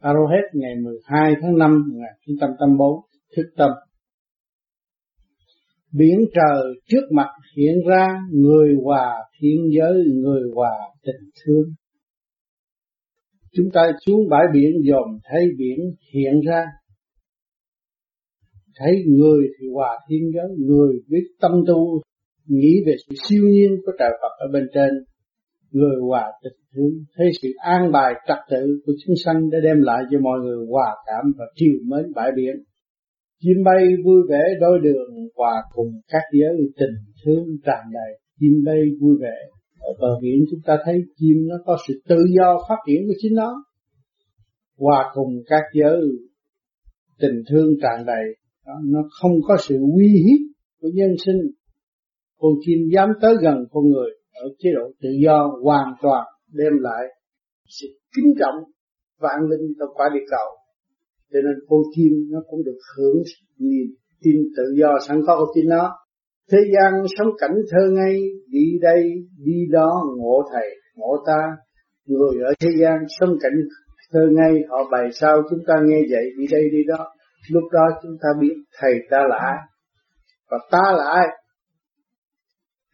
Arohet, ngày 12 tháng 5 1984 thức tâm. Biển trời trước mặt hiện ra, người hòa thiên giới, người hòa tình thương. Chúng ta xuống bãi biển dòm, thấy biển hiện ra. Thấy người thì hòa thiên giới, người biết tâm tu, nghĩ về sự siêu nhiên của trời Phật ở bên trên người hòa tình thương thấy sự an bài trật tự của chúng sanh đã đem lại cho mọi người hòa cảm và chiều mến bãi biển. Chim bay vui vẻ đôi đường hòa cùng các giới tình thương tràn đầy. Chim bay vui vẻ ở bờ biển chúng ta thấy chim nó có sự tự do phát triển của chính nó. Hòa cùng các giới tình thương tràn đầy đó, nó không có sự uy hiếp của nhân sinh. Con chim dám tới gần con người ở chế độ tự do hoàn toàn đem lại sự kính trọng vạn linh trong quả địa cầu. Cho nên con chim nó cũng được hưởng niềm tin tự do sẵn có của chính nó. Thế gian sống cảnh thơ ngây, đi đây, đi đó, ngộ thầy, ngộ ta. Người ở thế gian sống cảnh thơ ngây, họ bày sao chúng ta nghe vậy, đi đây, đi đó. Lúc đó chúng ta biết thầy ta là ai. Và ta là ai?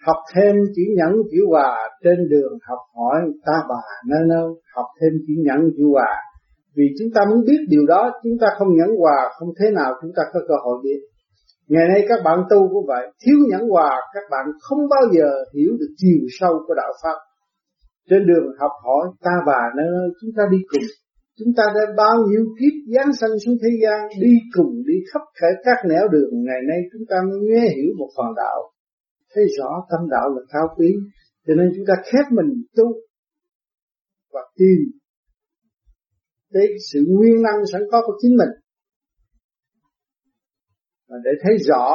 Học thêm chỉ nhẫn chỉ hòa trên đường học hỏi ta bà nơi nơi học thêm chỉ nhẫn chỉ hòa. Vì chúng ta muốn biết điều đó, chúng ta không nhẫn hòa, không thế nào chúng ta có cơ hội biết. Ngày nay các bạn tu cũng vậy, thiếu nhẫn hòa các bạn không bao giờ hiểu được chiều sâu của đạo pháp. Trên đường học hỏi ta bà nơi nơi chúng ta đi cùng. Chúng ta đã bao nhiêu kiếp giáng sanh xuống thế gian, đi cùng đi khắp cả các nẻo đường. Ngày nay chúng ta mới nghe hiểu một phần đạo thấy rõ tâm đạo là cao quý cho nên chúng ta khép mình tu và tìm cái sự nguyên năng sẵn có của chính mình. Và để thấy rõ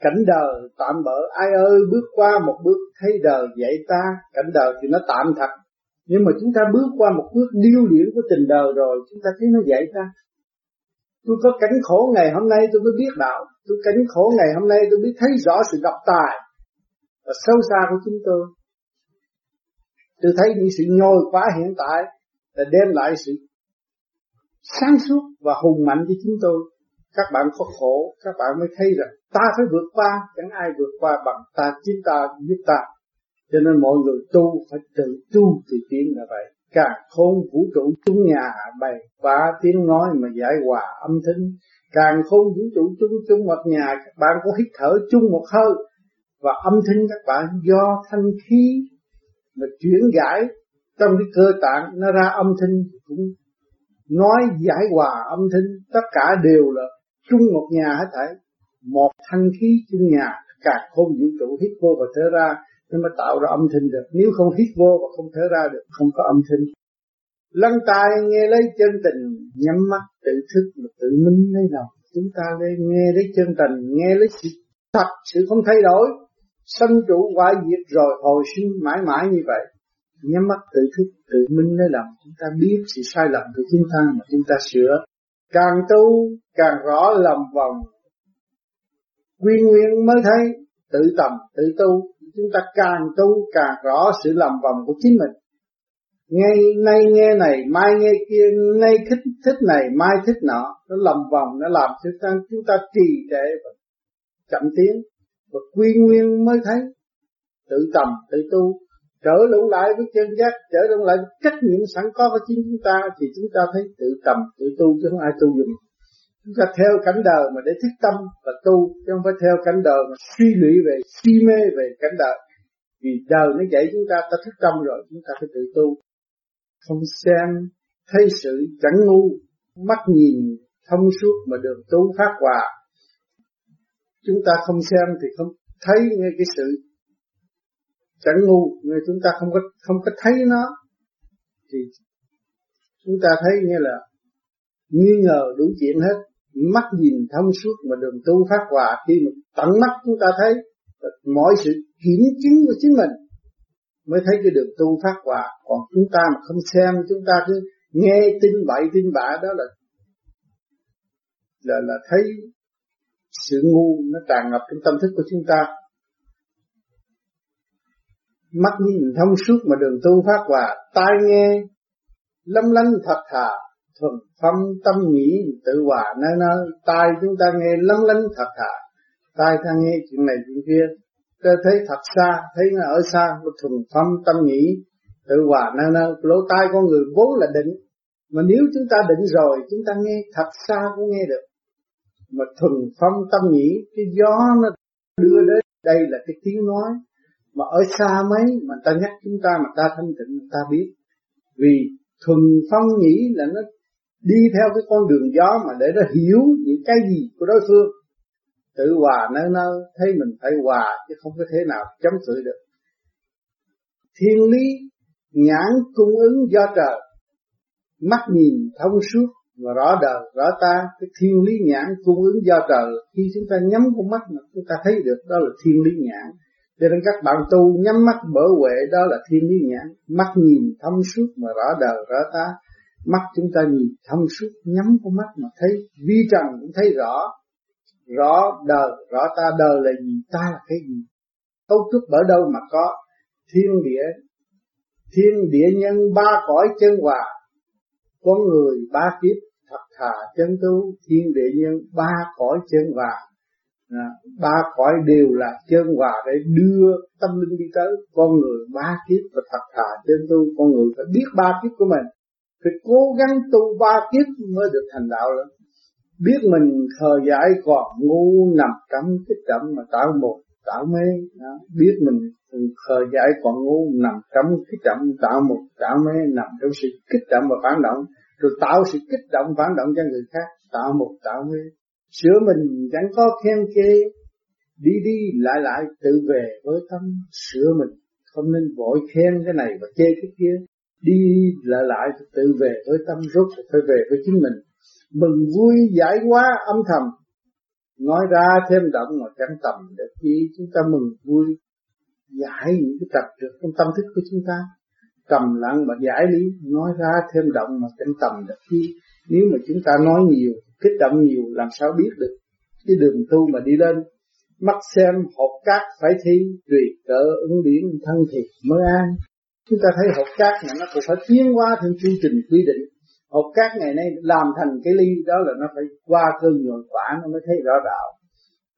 cảnh đời tạm bỡ, ai ơi, bước qua một bước, thấy đời dạy ta, cảnh đời thì nó tạm thật. Nhưng mà chúng ta bước qua một bước điêu luyện của tình đời rồi, chúng ta thấy nó dạy ta. Tôi có cảnh khổ ngày hôm nay tôi mới biết đạo. Tôi cảnh khổ ngày hôm nay tôi biết thấy rõ sự độc tài và sâu xa của chúng tôi tôi thấy những sự nhồi quá hiện tại là đem lại sự sáng suốt và hùng mạnh cho chúng tôi. Các bạn có khổ, các bạn mới thấy rằng ta phải vượt qua, chẳng ai vượt qua bằng ta, chính ta, giúp ta. Cho nên mọi người tu phải tự tu thì tiến là vậy. Càng khôn vũ trụ chúng nhà bày phá tiếng nói mà giải hòa âm thanh. Càng khôn vũ trụ chung chung một nhà, các bạn có hít thở chung một hơi và âm thanh các bạn do thanh khí mà chuyển giải trong cái cơ tạng, nó ra âm thanh cũng nói giải hòa âm thanh. Tất cả đều là chung một nhà hết thảy. Một thanh khí chung nhà càng không vũ trụ hít vô và thở ra, nó mới tạo ra âm thanh được. Nếu không hít vô và không thở ra được, không có âm thanh. Lăng tai nghe lấy chân tình, nhắm mắt tự thức mà tự minh lấy lòng chúng ta đây nghe lấy chân tình, nghe lấy sự thật, sự không thay đổi sân trụ hoại diệt rồi hồi sinh mãi mãi như vậy. Nhắm mắt tự thức tự minh lấy lòng. Chúng ta biết sự sai lầm của chúng ta mà chúng ta sửa. Càng tu càng rõ lầm vòng. Quy nguyên mới thấy tự tầm tự tu. Chúng ta càng tu càng rõ sự lầm vòng của chính mình. Ngay nay nghe này mai nghe kia nay thích thích này mai thích nọ. Nó lầm vòng nó làm cho chúng ta, chúng ta trì trệ và chậm tiến và quy nguyên mới thấy. Tự tầm, tự tu. Trở lũ lại với chân giác, trở lũ lại với trách nhiệm sẵn có của chính chúng ta, thì chúng ta thấy tự tầm, tự tu chứ không ai tu dùng chúng ta theo cảnh đời mà để thức tâm và tu, chứ không phải theo cảnh đời mà suy nghĩ về si mê về cảnh đời. Vì đời nó dạy chúng ta ta thức tâm rồi, chúng ta phải tự tu. Không xem, thấy sự chẳng ngu, mắt nhìn thông suốt mà được tu phát hòa chúng ta không xem thì không thấy ngay cái sự chẳng ngu, ngay chúng ta không có không có thấy nó, thì chúng ta thấy như là nghi ngờ đủ chuyện hết. Mắt nhìn thông suốt mà đường tu phát hòa, khi mà tận mắt chúng ta thấy mọi sự kiểm chứng của chính mình mới thấy cái đường tu phát hòa. Còn chúng ta mà không xem, chúng ta cứ nghe tin bậy, tin bạ đó là là là thấy sự ngu nó tràn ngập trong tâm thức của chúng ta. Mắt nhìn thông suốt mà đường tu phát hòa, tai nghe, lâm lanh thật thà, thuần phong tâm nghĩ tự hòa nơi nơi. Tai chúng ta nghe lâm lanh thật thà, tai ta nghe chuyện này chuyện kia. Ta thấy thật xa, thấy nó ở xa thuần phong tâm nghĩ tự hòa nơi nơi. Lỗ tai con người vốn là định, mà nếu chúng ta định rồi, chúng ta nghe thật xa cũng nghe được mà thuần phong tâm nghĩ, cái gió nó đưa đến đây là cái tiếng nói. Mà ở xa mấy, mà ta nhắc chúng ta, mà ta thanh tịnh, ta biết. Vì thuần phong nghĩ là nó đi theo cái con đường gió mà để nó hiểu những cái gì của đối phương. Tự hòa nơi nơi thấy mình phải hòa, chứ không có thế nào chống cự được. Thiên lý nhãn cung ứng do trời, mắt nhìn thông suốt và rõ đời rõ ta, cái thiên lý nhãn cung ứng do trời. Khi chúng ta nhắm con mắt mà chúng ta thấy được, đó là thiên lý nhãn. Cho nên các bạn tu nhắm mắt mở huệ, đó là thiên lý nhãn. Mắt nhìn thâm suốt mà rõ đời rõ ta. Mắt chúng ta nhìn thâm suốt, nhắm con mắt mà thấy. Vi trần cũng thấy rõ. Rõ đời rõ ta. Đời là gì? Ta là cái gì? Cấu trúc ở đâu mà có? Thiên địa. Thiên địa nhân, ba cõi chân hòa. Con người, ba kiếp thật thà chân tu thiên địa nhân ba cõi chân hòa. À, ba cõi đều là chân hòa để đưa tâm linh đi tới. Con người ba kiếp và thật thà chân tu con người phải biết ba kiếp của mình. Phải cố gắng tu ba kiếp mới được thành đạo lớn biết mình khờ giải còn ngu nằm trong kích động mà tạo một tạo mê. Đó. biết mình khờ giải còn ngu nằm trong kích động tạo một tạo mê nằm trong sự kích động và phản động rồi tạo sự kích động, phản động cho người khác. Tạo một tạo mê sửa mình chẳng có khen chê đi đi lại lại, tự về với tâm. Sửa mình. Không nên vội khen cái này và chê cái kia. Đi lại lại, tự về với tâm. Rốt phải về với chính mình. Mừng vui, giải quá, âm thầm. Nói ra thêm động mà chẳng tầm để chi chúng ta mừng vui. Giải những cái trật trượt trong tâm thức của chúng ta trầm lặng mà giải lý, nói ra thêm động mà chẳng tầm được. Chi nếu mà chúng ta nói nhiều, kích động nhiều, làm sao biết được? Cái đường tu mà đi lên, mắt xem hộp cát phải thi, tùy cỡ ứng biến thân thiệt mới an. Chúng ta thấy hộp cát này nó cũng phải tiến qua theo chương trình quy định. Hộp cát ngày nay làm thành cái ly đó là nó phải qua cơn nhuận quả, nó mới thấy rõ đạo.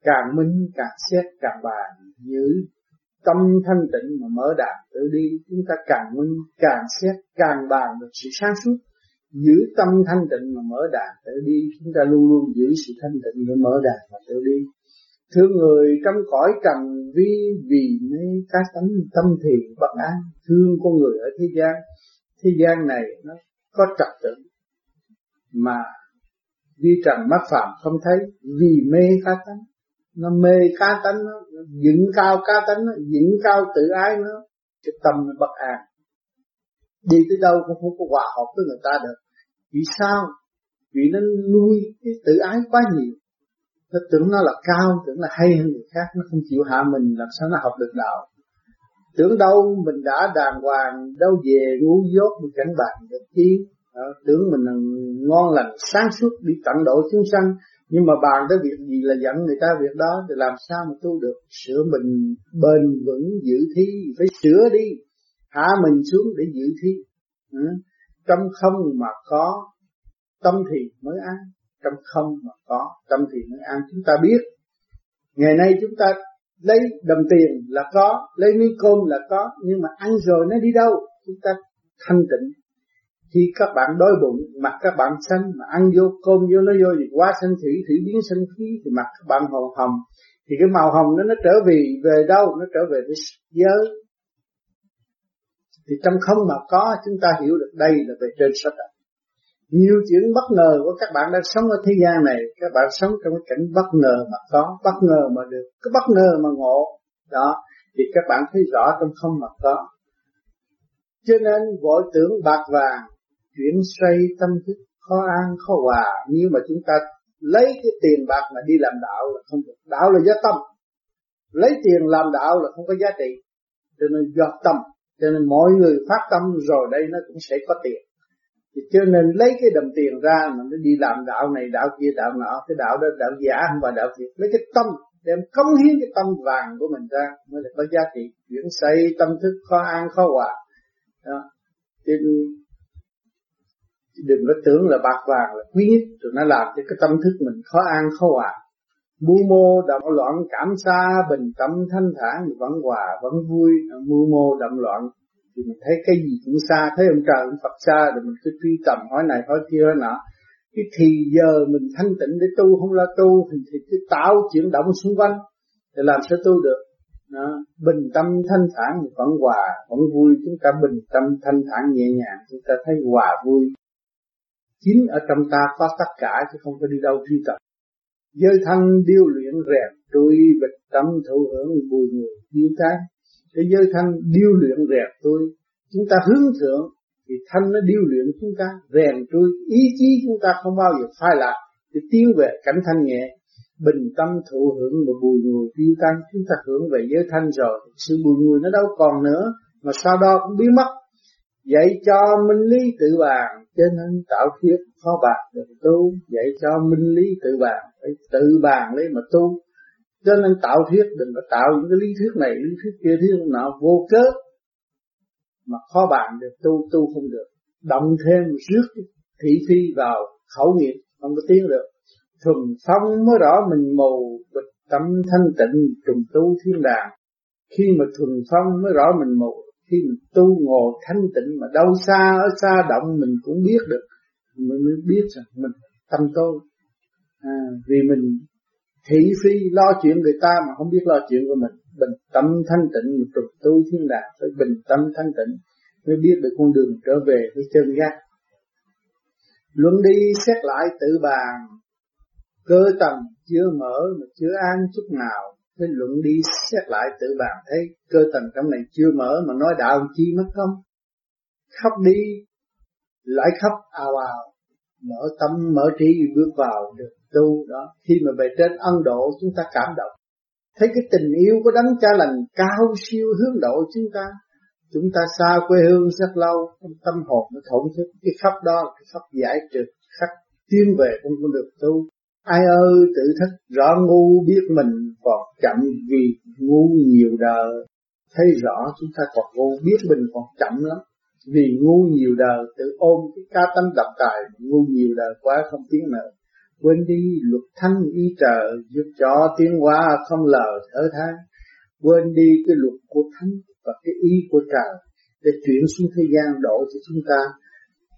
Càng minh, càng xét, càng bàn giữ tâm thanh tịnh mà mở đàn tự đi, chúng ta càng minh, càng xét, càng bàn được sự sáng suốt. Giữ tâm thanh tịnh mà mở đàn tự đi, chúng ta luôn luôn giữ sự thanh tịnh để mở đàn mà tự đi. Thương người trong cõi trần vi vì nơi các tánh tâm thiền bất an. Thương con người ở thế gian thế gian này nó có trật tự mà vi trần mắt phạm không thấy, vì mê cá tánh nó mê cá tánh nó dựng cao cá tánh nó dựng cao tự ái nó cái tâm nó bất an. Đi tới đâu cũng không có hòa hợp với người ta được. Vì sao? Vì nó nuôi cái tự ái quá nhiều. Nó tưởng nó là cao tưởng là hay hơn người khác nó không chịu hạ mình làm sao nó học được đạo? Tưởng đâu mình đã đàng hoàng đâu về ngu dốt mình cảnh bạn được chi đó, ờ, tưởng mình là ngon lành sáng suốt đi tận độ chúng sanh nhưng mà bàn tới việc gì là dẫn người ta việc đó, thì làm sao mà tu được? Sửa mình bền vững giữ thi, phải sửa đi. Hạ mình xuống để giữ thi. Ừ. trong không mà có, tâm thì mới an. Trong không mà có, tâm thì mới an. Chúng ta biết, ngày nay chúng ta lấy đồng tiền là có, lấy miếng cơm là có, nhưng mà ăn rồi nó đi đâu? Chúng ta thanh tịnh khi các bạn đói bụng mặt các bạn xanh mà ăn vô cơm, vô nó vô thì quá xanh thủy thủy biến xanh khí, thì mặt các bạn màu hồng. Thì cái màu hồng nó nó trở về về đâu? Nó trở về với giới. Thì trong không mà có, chúng ta hiểu được đây là về trên sách đạo nhiều chuyện bất ngờ của các bạn đang sống ở thế gian này, các bạn sống trong cái cảnh bất ngờ mà có, bất ngờ mà được. Cái bất ngờ mà ngộ. Đó, thì các bạn thấy rõ trong không mà có. Cho nên vội tưởng bạc vàng chuyển xoay tâm thức khó an, khó hòa. Nếu mà chúng ta lấy cái tiền bạc mà đi làm đạo là không được. Đạo là do tâm. Lấy tiền làm đạo là không có giá trị. Cho nên do tâm. Cho nên mọi người phát tâm rồi đây nó cũng sẽ có tiền. Thì cho nên lấy cái đồng tiền ra mà nó đi làm đạo này, đạo kia, đạo nọ, cái đạo đó, đạo giả không phải đạo thiệt lấy cái tâm, đem cống hiến cái tâm vàng của mình ra mới là có giá trị. Chuyển xây tâm thức khó an, khó hòa. Đó. Thì đừng có tưởng là bạc vàng là quý nhất. Rồi nó làm cho cái tâm thức mình khó an khó hòa. Mưu mô động loạn cảm xa bình tâm thanh thản vẫn hòa vẫn vui. Mưu mô động loạn thì mình thấy cái gì cũng xa. Thấy ông trời ông Phật xa rồi mình cứ truy tầm hỏi này hỏi kia hỏi nọ. Cái thì giờ mình thanh tịnh để tu không lo tu thì, thì cứ tạo chuyển động xung quanh thì làm sao tu được. Đó. bình tâm thanh thản vẫn hòa vẫn vui. Chúng ta bình tâm thanh thản nhẹ nhàng chúng ta thấy hòa vui chính ở trong ta có tất cả chứ không có đi đâu truy tập giới thân điêu luyện rèn, tôi bịch tâm thụ hưởng bùi người yêu cái cái giới thân điêu luyện rèn tôi, chúng ta hướng thượng, thì thân nó điêu luyện chúng ta, rèn tôi, ý chí chúng ta không bao giờ phai lạc để tiến về cảnh thanh nhẹ. Bình tâm thụ hưởng một bùi người tiêu tăng chúng ta hưởng về giới thanh rồi, sự bùi người nó đâu còn nữa, mà sau đó cũng biến mất dạy cho minh lý tự bàn, cho nên tạo thiết khó bạc được tu. Dạy cho minh lý tự bàn, phải tự bàn lấy mà tu. Cho nên tạo thiết đừng có tạo những cái lý thuyết này, lý thuyết kia thuyết nọ, vô cớ. Mà khó bàn được tu tu không được. Động thêm rước thị phi vào khẩu nghiệp, không có tiến được. Thuần phong mới rõ mình mù, bịch tâm thanh tịnh, trùng tu thiên đàng. Khi mà thuần phong mới rõ mình mù khi mình tu ngồi thanh tịnh mà đâu xa ở xa động mình cũng biết được. Mình mới biết rằng mình tâm tôi à, vì mình thị phi lo chuyện người ta mà không biết lo chuyện của mình. Bình tâm thanh tịnh mình trục tu thiên đàng phải bình tâm thanh tịnh mới biết được con đường trở về với chân giác. Luận đi xét lại tự bàn cơ tầng chưa mở mà chưa an chút nào cái luận đi xét lại tự bàn thấy cơ tầng trong này chưa mở mà nói đạo chi mất không khóc đi, lại khóc ào ào mở tâm, mở trí, bước vào được tu đó. Khi mà về trên ân độ, chúng ta cảm động. Thấy cái tình yêu của đấng cha lành cao siêu hướng độ chúng ta. Chúng ta xa quê hương rất lâu, trong tâm hồn nó thổn thức. Cái khóc đó, cái khóc giải trượt khắc tiến về trong con đường tu ai ơi tự thức rõ ngu biết mình còn chậm vì ngu nhiều đời. Thấy rõ chúng ta còn ngu biết mình còn chậm lắm vì ngu nhiều đời. Tự ôm cái ca tâm độc tài, ngu nhiều đời quá không tiếng nợ. Quên đi luật thanh ý trời, giúp cho tiến hóa không lờ thở than quên đi cái luật của thánh và cái ý của trời để chuyển xuống thế gian độ cho chúng ta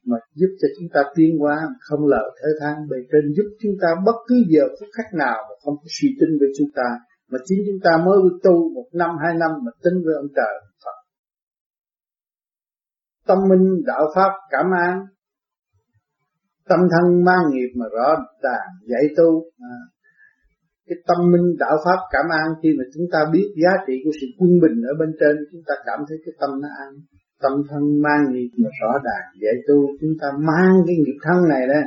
mà giúp cho chúng ta tiến hóa không lỡ thở than bề trên giúp chúng ta bất cứ giờ phút khắc nào mà không có suy tin với chúng ta mà chính chúng ta mới tu một năm hai năm mà tin với ông trời Phật. Tâm minh đạo pháp cảm an. Tâm thân mang nghiệp mà rõ ràng dạy tu. À, cái tâm minh đạo pháp cảm an khi mà chúng ta biết giá trị của sự quân bình ở bên trên chúng ta cảm thấy cái tâm nó an tâm thân mang nghiệp mà rõ đàn dạy tu chúng ta mang cái nghiệp thân này đó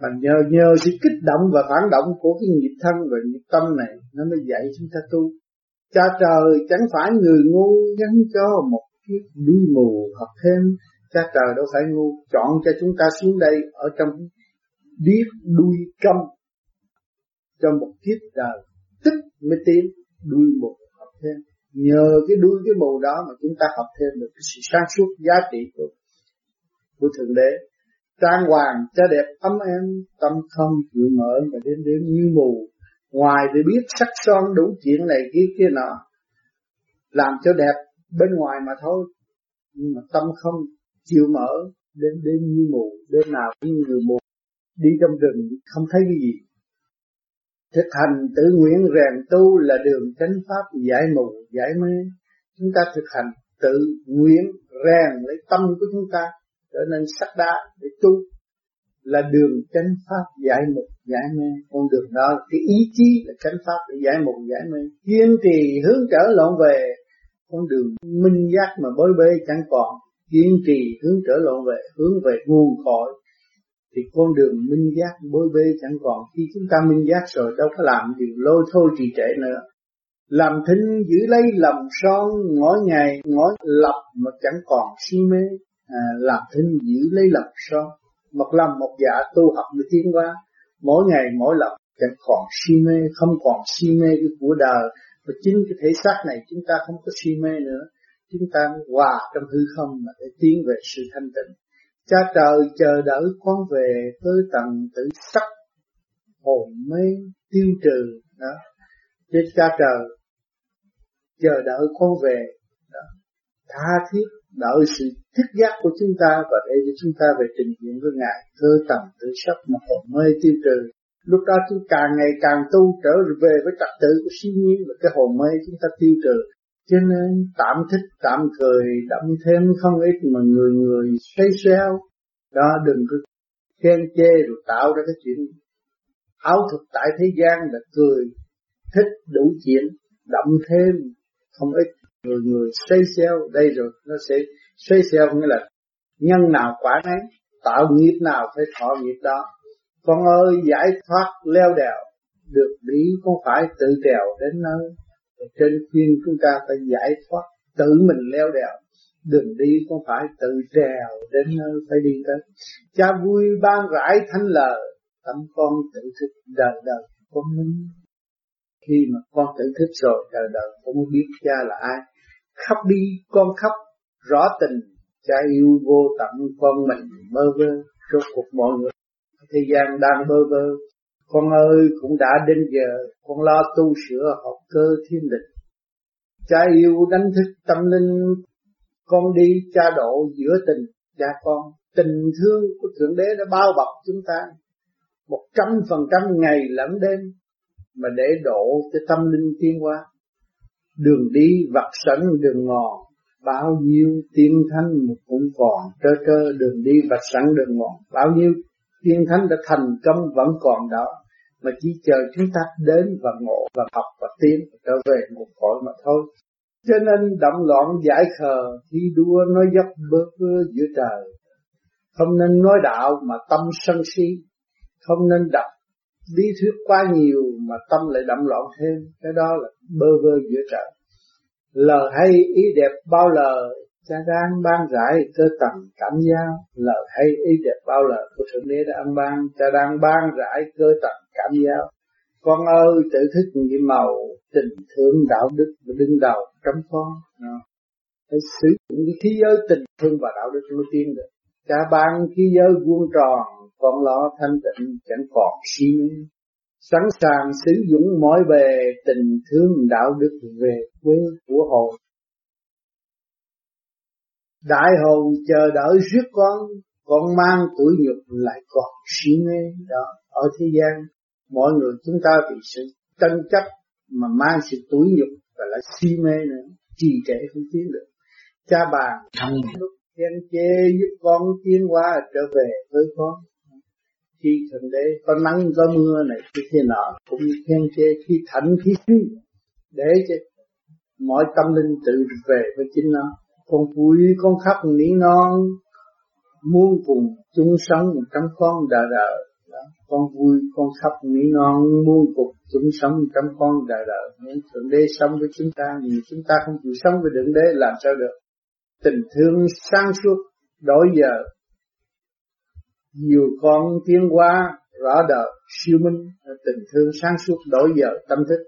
và nhờ nhờ sự kích động và phản động của cái nghiệp thân và nghiệp tâm này, nó mới dạy chúng ta tu. Cha trời, chẳng phải người ngu gắn cho một chiếc đuôi mù học thêm. Cha trời đâu phải ngu. Chọn cho chúng ta xuống đây ở trong biết đuôi câm. Cho một kiếp đời tích mới tiến đuôi mù học thêm nhờ cái đuôi, cái mù đó mà chúng ta học thêm được cái sự sáng suốt giá trị của của thượng đế. Trang hoàng cho đẹp, ấm em tâm không chịu mở mà đến đến như mù. Ngoài để biết sắc son đủ chuyện này kia kia nọ, làm cho đẹp bên ngoài mà thôi. Nhưng mà tâm không chịu mở đến đến như mù, đêm nào cũng như người mù. Đi trong rừng không thấy cái gì thực hành tự nguyện rèn tu là đường chánh pháp giải mù, giải mê. Chúng ta thực hành tự nguyện rèn lấy tâm của chúng ta trở nên sắc đá để tu là đường chánh pháp giải mục giải mê. Con đường đó, cái ý chí là chánh pháp để giải mục giải mê. Kiên trì hướng trở lộn về, con đường minh giác mà bối bê chẳng còn. Kiên trì hướng trở lộn về, hướng về nguồn cội thì con đường minh giác bối bê chẳng còn. Khi chúng ta minh giác rồi đâu có làm điều lôi thôi trì trệ nữa. Làm thinh giữ lấy lòng son mỗi ngày mỗi lập mà chẳng còn si mê. À, làm thinh giữ lấy lòng son. Một lòng một dạ tu học mới tiến qua mỗi ngày mỗi lập chẳng còn si mê không còn si mê cái của đời. Và chính cái thể xác này chúng ta không có si mê nữa. Chúng ta hòa trong hư không mà để tiến về sự thanh tịnh cha trời chờ đợi con về tới tầng tử sắc, hồn mê, tiêu trừ, đó. Chứ cha trời chờ đợi con về, đó. tha thiết đợi sự thức giác của chúng ta và để cho chúng ta về trình diện với ngài cơ tầm tự sắc mà hồn mê, tiêu trừ. Lúc đó chúng càng ngày càng tu trở về với trật tự của siêu nhiên và cái hồn mê chúng ta tiêu trừ cho nên tạm thích, tạm cười đậm thêm không ít mà người người say xéo. Đó, đừng cứ khen chê rồi tạo ra cái chuyện áo thuật tại thế gian là cười, thích đủ chuyện, đậm thêm không ít, người người xoay xéo. Đây rồi, nó sẽ xoay xéo nghĩa là nhân nào quả nấy, tạo nghiệp nào phải thọ nghiệp đó. Con ơi, giải thoát leo đèo, được đi không phải tự trèo đến nơi trên khuyên chúng ta phải giải thoát, tự mình leo đèo. Đừng đi không phải tự trèo đến nơi phải đi tới. Cha vui ban rãi thanh lời tâm con tự thức đời đời con minh khi mà con tự thức rồi, đời đời con biết cha là ai. Khóc đi con khóc rõ tình, cha yêu vô tận con mình mơ vơ. Rốt cuộc mọi người, thế gian đang bơ vơ con ơi, cũng đã đến giờ. Con lo tu sửa học cơ thiên định cha yêu đánh thức tâm linh. Con đi cha độ giữa tình cha con. Tình thương của thượng đế đã bao bọc chúng ta. Một trăm phần trăm ngày lẫn đêm mà để độ cho tâm linh tiến hóa. Đường đi vặt sẵn đường ngòn bao nhiêu tiên thanh cũng còn trơ trơ. Đường đi vặt sẵn đường ngòn bao nhiêu tiên thánh đã thành công vẫn còn đó, mà chỉ chờ chúng ta đến và ngộ và học và tiến và trở về một cõi mà thôi. Cho nên động loạn giải khờ thi đua nói dốc bơ vơ giữa trời. Không nên nói đạo mà tâm sân si. Không nên đọc lý thuyết quá nhiều mà tâm lại động loạn thêm. Cái đó là bơ vơ giữa trời. Lời hay, ý đẹp, bao lời cha đang ban giải cơ tầng cảm giao lời hay, ý đẹp bao lời của thượng đế đã ăn ban. Cha đang ban giải cơ tầng cảm giao con ơi, tự thức nhiệm màu, tình thương đạo đức và đứng đầu trong con. Phải sử dụng cái khí giới tình thương và đạo đức mới tiến được. Cha ban khí giới vuông tròn, con lo thanh tịnh, chẳng còn si mê. Sẵn sàng sử dụng mọi bề tình thương đạo đức về quê của hồn đại hồn chờ đợi rước con con mang tuổi nhục lại còn si mê. Đó ở thế gian mọi người chúng ta bị sự tranh chấp mà mang sự tuổi nhục và lại si mê nữa trì trệ không tiến được. Cha bà thằng lúc khen chê giúp con tiến qua trở về với con. Khi thượng đế có nắng có mưa này cái thế nào cũng khen chê khi thạnh khi suy để cho mọi tâm linh tự về với chính nó con vui con khóc nỉ non muốn cùng chung sống trong con đời đời con vui con khóc nỉ non muốn cùng chúng sống trong con đời đời những thượng đế sống với chúng ta nhưng chúng ta không chịu sống với thượng đế, làm sao được? Tình thương sáng suốt, đổi giờ. Nhiều con tiến hóa, rõ đời siêu minh. Tình thương sáng suốt, đổi giờ, tâm thức.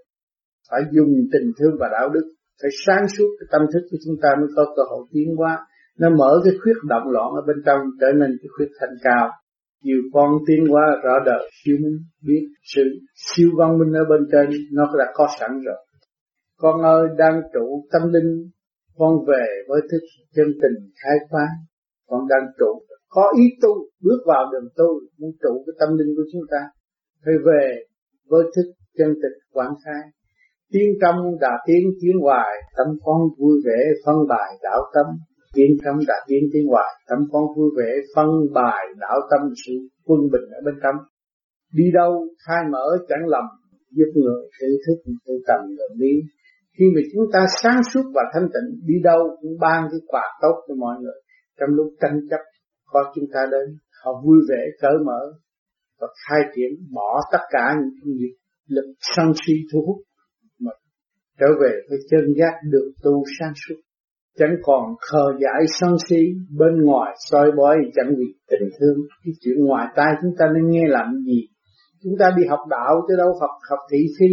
Phải dùng tình thương và đạo đức phải sáng suốt cái tâm thức của chúng ta mới có cơ hội tiến hóa. Nó mở cái khuyết động loạn ở bên trong trở nên cái khuyết thành cao. Nhiều con tiến hóa rõ đời siêu minh biết sự siêu văn minh ở bên trên, nó đã có sẵn rồi. Con ơi, đang trụ tâm linh, con về với thức chân tình khai phá. Con đang trụ, có ý tu, bước vào đường tu, muốn trụ cái tâm linh của chúng ta. Phải về với thức chân tịch quảng khai tiến trong đã tiến tiến hoài, tâm con vui vẻ phân bài đạo tâm. Tiến trong đã tiến tiến hoài, tâm con vui vẻ phân bài đạo tâm. Sự quân bình ở bên trong đi đâu, khai mở chẳng lầm, giúp người tự thức tự tầm đường đi. Khi mà chúng ta sáng suốt và thanh tịnh, đi đâu cũng ban cái quà tốt cho mọi người. Trong lúc tranh chấp, có chúng ta đến, họ vui vẻ cởi mở và khai triển bỏ tất cả những nghiệp lực sân si thu hút trở về với chân giác được tu sáng suốt. Chẳng còn khờ dại sân si, bên ngoài soi bói chẳng vì tình thương. Cái chuyện ngoài tai chúng ta nên nghe làm gì? Chúng ta đi học đạo chứ đâu học học thị phi?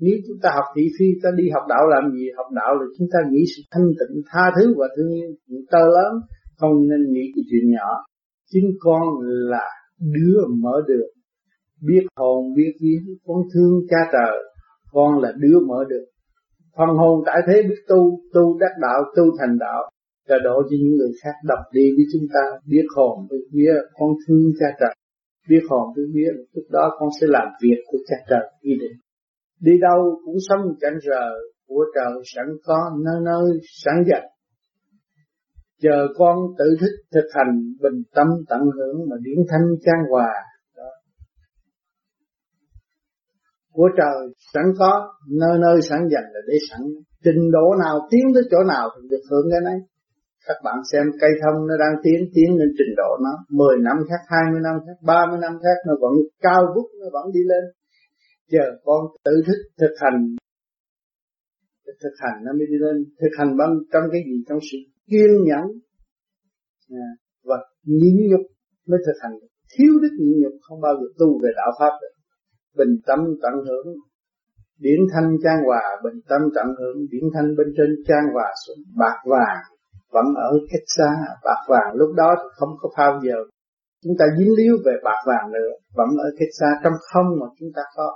Nếu chúng ta học thị phi, ta đi học đạo làm gì? Học đạo là chúng ta nghĩ sự thanh tịnh, tha thứ và thương yêu. To lớn, không nên nghĩ cái chuyện nhỏ. Chính con là đứa mở đường. Biết hồn, biết vía con thương cha trời. Con là đứa mở đường phần hồn tại thế biết tu tu đắc đạo, tu thành đạo. Là độ cho những người khác đọc đi với chúng ta, biết hồn biết vía con thương cha trời. Biết hồn biết vía lúc đó con sẽ làm việc của cha trời quy định. Đi đâu cũng sống cảnh rờ, của trời sẵn có, nơi nơi sẵn dành chờ con tự thích thực hành, bình tâm tận hưởng mà điển thanh trang hòa đó của trời sẵn có, nơi nơi sẵn dành là để sẵn. Trình độ nào tiến tới chỗ nào thì được hưởng cái này các bạn xem cây thông nó đang tiến tiến lên trình độ nó. 10 năm khác 20 năm khác 30 năm khác, nó vẫn cao vút, nó vẫn đi lên. Chờ con tự thức, thực hành. Thực hành nó mới đi lên. Thực hành bằng trong cái gì? Trong sự kiên nhẫn. À, và nhịn nhục mới thực hành thiếu đức nhịn nhục không bao giờ tu về đạo pháp được bình tâm tận hưởng. Điển thanh trang hòa, bình tâm tận hưởng. Điển thanh bên trên trang hòa xuống, bạc vàng vẫn ở cách xa. Bạc vàng lúc đó thì không có phao giờ. Chúng ta dính líu về bạc vàng nữa, vẫn ở cách xa. Trong không mà chúng ta có.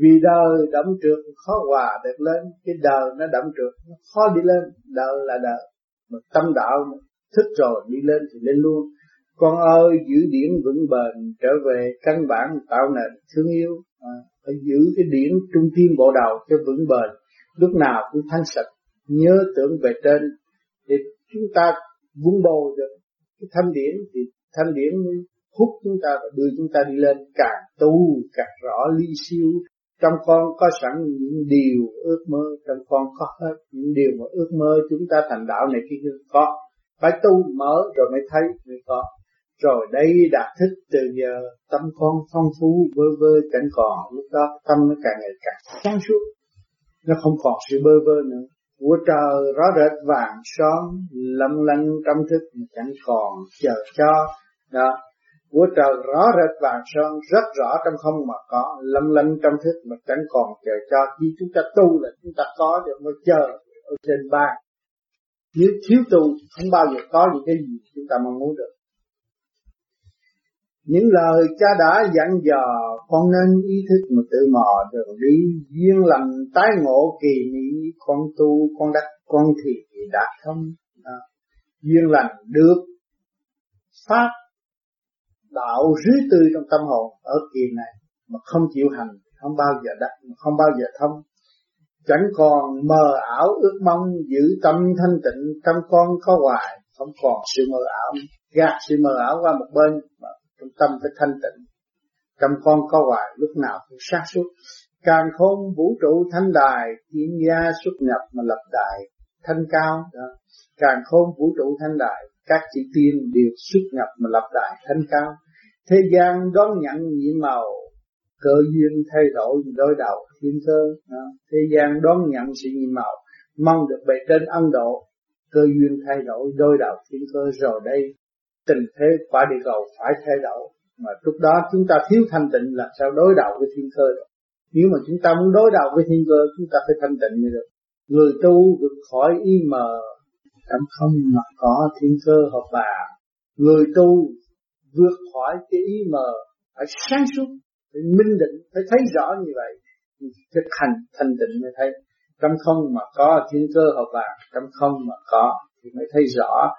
Vì đời đậm trượt, khó hòa được lên. Cái đời nó đậm trượt, nó khó đi lên. Đời là đời. Mà tâm đạo thức rồi đi lên thì lên luôn con ơi giữ điển vững bền trở về căn bản tạo nền thương yêu. À, phải giữ cái điển trung tim bộ đầu cho vững bền. Lúc nào cũng thanh sạch nhớ tưởng về trên. Thì chúng ta vun bồi được cái thanh điển thì thanh điển hút chúng ta và đưa chúng ta đi lên càng tu càng rõ ly siêu. Trong con có sẵn những điều ước mơ trong con có hết những điều mà ước mơ chúng ta thành đạo này kia có. Phải tu mở rồi mới thấy mới có rồi đây đạt thức từ giờ tâm con phong phú, vơ vơ cảnh còn. Lúc đó tâm nó càng ngày càng sáng suốt. Nó không còn sự bơ vơ nữa. Của trời rõ rệt vàng son lấp lánh trong thức chẳng còn chờ cho. Đó. Của trời rõ rệt vàng son, rất rõ trong không mà có. Lâm lân trong thức mà chẳng còn chờ cho. Khi chúng ta tu là chúng ta có được mới chờ ở trên ba nếu thiếu tu, không bao giờ có những cái gì chúng ta mong muốn được những lời cha đã dặn dò, con nên ý thức mà tự mò đường đi. Duyên lành, tái ngộ kỳ mỹ, con tu, con đắc, con thì đạt không duyên lành được phát đạo rưới tươi trong tâm hồn ở kỳ này, mà không chịu hành, không bao giờ đắc không bao giờ thông. Chẳng còn mờ ảo ước mong, giữ tâm thanh tịnh, trong con có hoài, không còn sự mờ ảo. Gạt sự mờ ảo qua một bên, mà trong tâm phải thanh tịnh trong con có hoài, lúc nào cũng sát suốt càng khôn vũ trụ thanh đài tiến gia xuất nhập mà lập đài, thanh cao, đó. càng khôn vũ trụ thanh đài, các chữ tiên đều xuất nhập mà lập đài, thanh cao thế gian đón nhận nhị màu, cơ duyên thay đổi đối đầu thiên cơ, đó. thế gian đón nhận sự nhị màu, mong được bề trên ân độ, cơ duyên thay đổi đôi đầu thiên cơ rồi đây tình thế quả địa cầu phải thay đổi. Mà lúc đó chúng ta thiếu thanh tịnh là sao đối đầu với thiên cơ được? Nếu mà chúng ta muốn đối đầu với thiên cơ, chúng ta phải thanh tịnh như được. Người tu vượt khỏi y mờ cảm không mà có thiên cơ hợp bà. Người tu vượt khỏi cái ý mờ phải sáng suốt, phải minh định, phải thấy rõ như vậy thực hành thanh tịnh mới thấy. Trong không mà có thiên cơ hợp bà trong không mà có thì mới thấy rõ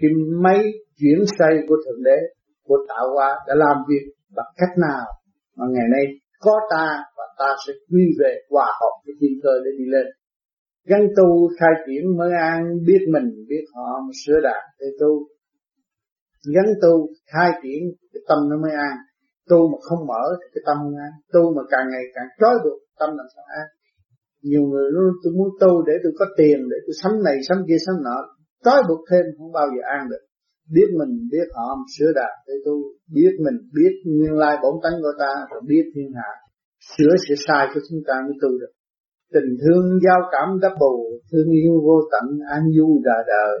cái máy chuyển xây của thượng đế, của tạo hóa đã làm việc bằng cách nào mà ngày nay có ta và ta sẽ quy về hòa hợp với thiên cơ để đi lên? Gắn tu, khai triển mới an, biết mình, biết họ sửa đạt để tu. Gắn tu, khai triển cái tâm nó mới an. Tu mà không mở thì cái tâm không an. Tu mà càng ngày càng trói buộc, tâm làm sao an? Nhiều người nói, tôi muốn tu để tôi có tiền, để tôi sắm này, sắm kia, sắm nọ trói buộc thêm không bao giờ an được. Biết mình, biết họ sửa đạt để tu. Biết mình, biết nguyên lai bổn tánh của ta, rồi biết thiên hạ. Sửa sự sai của chúng ta mới tu được. Tình thương, giao cảm, đắp bù, thương yêu, vô tận, an du đời đời.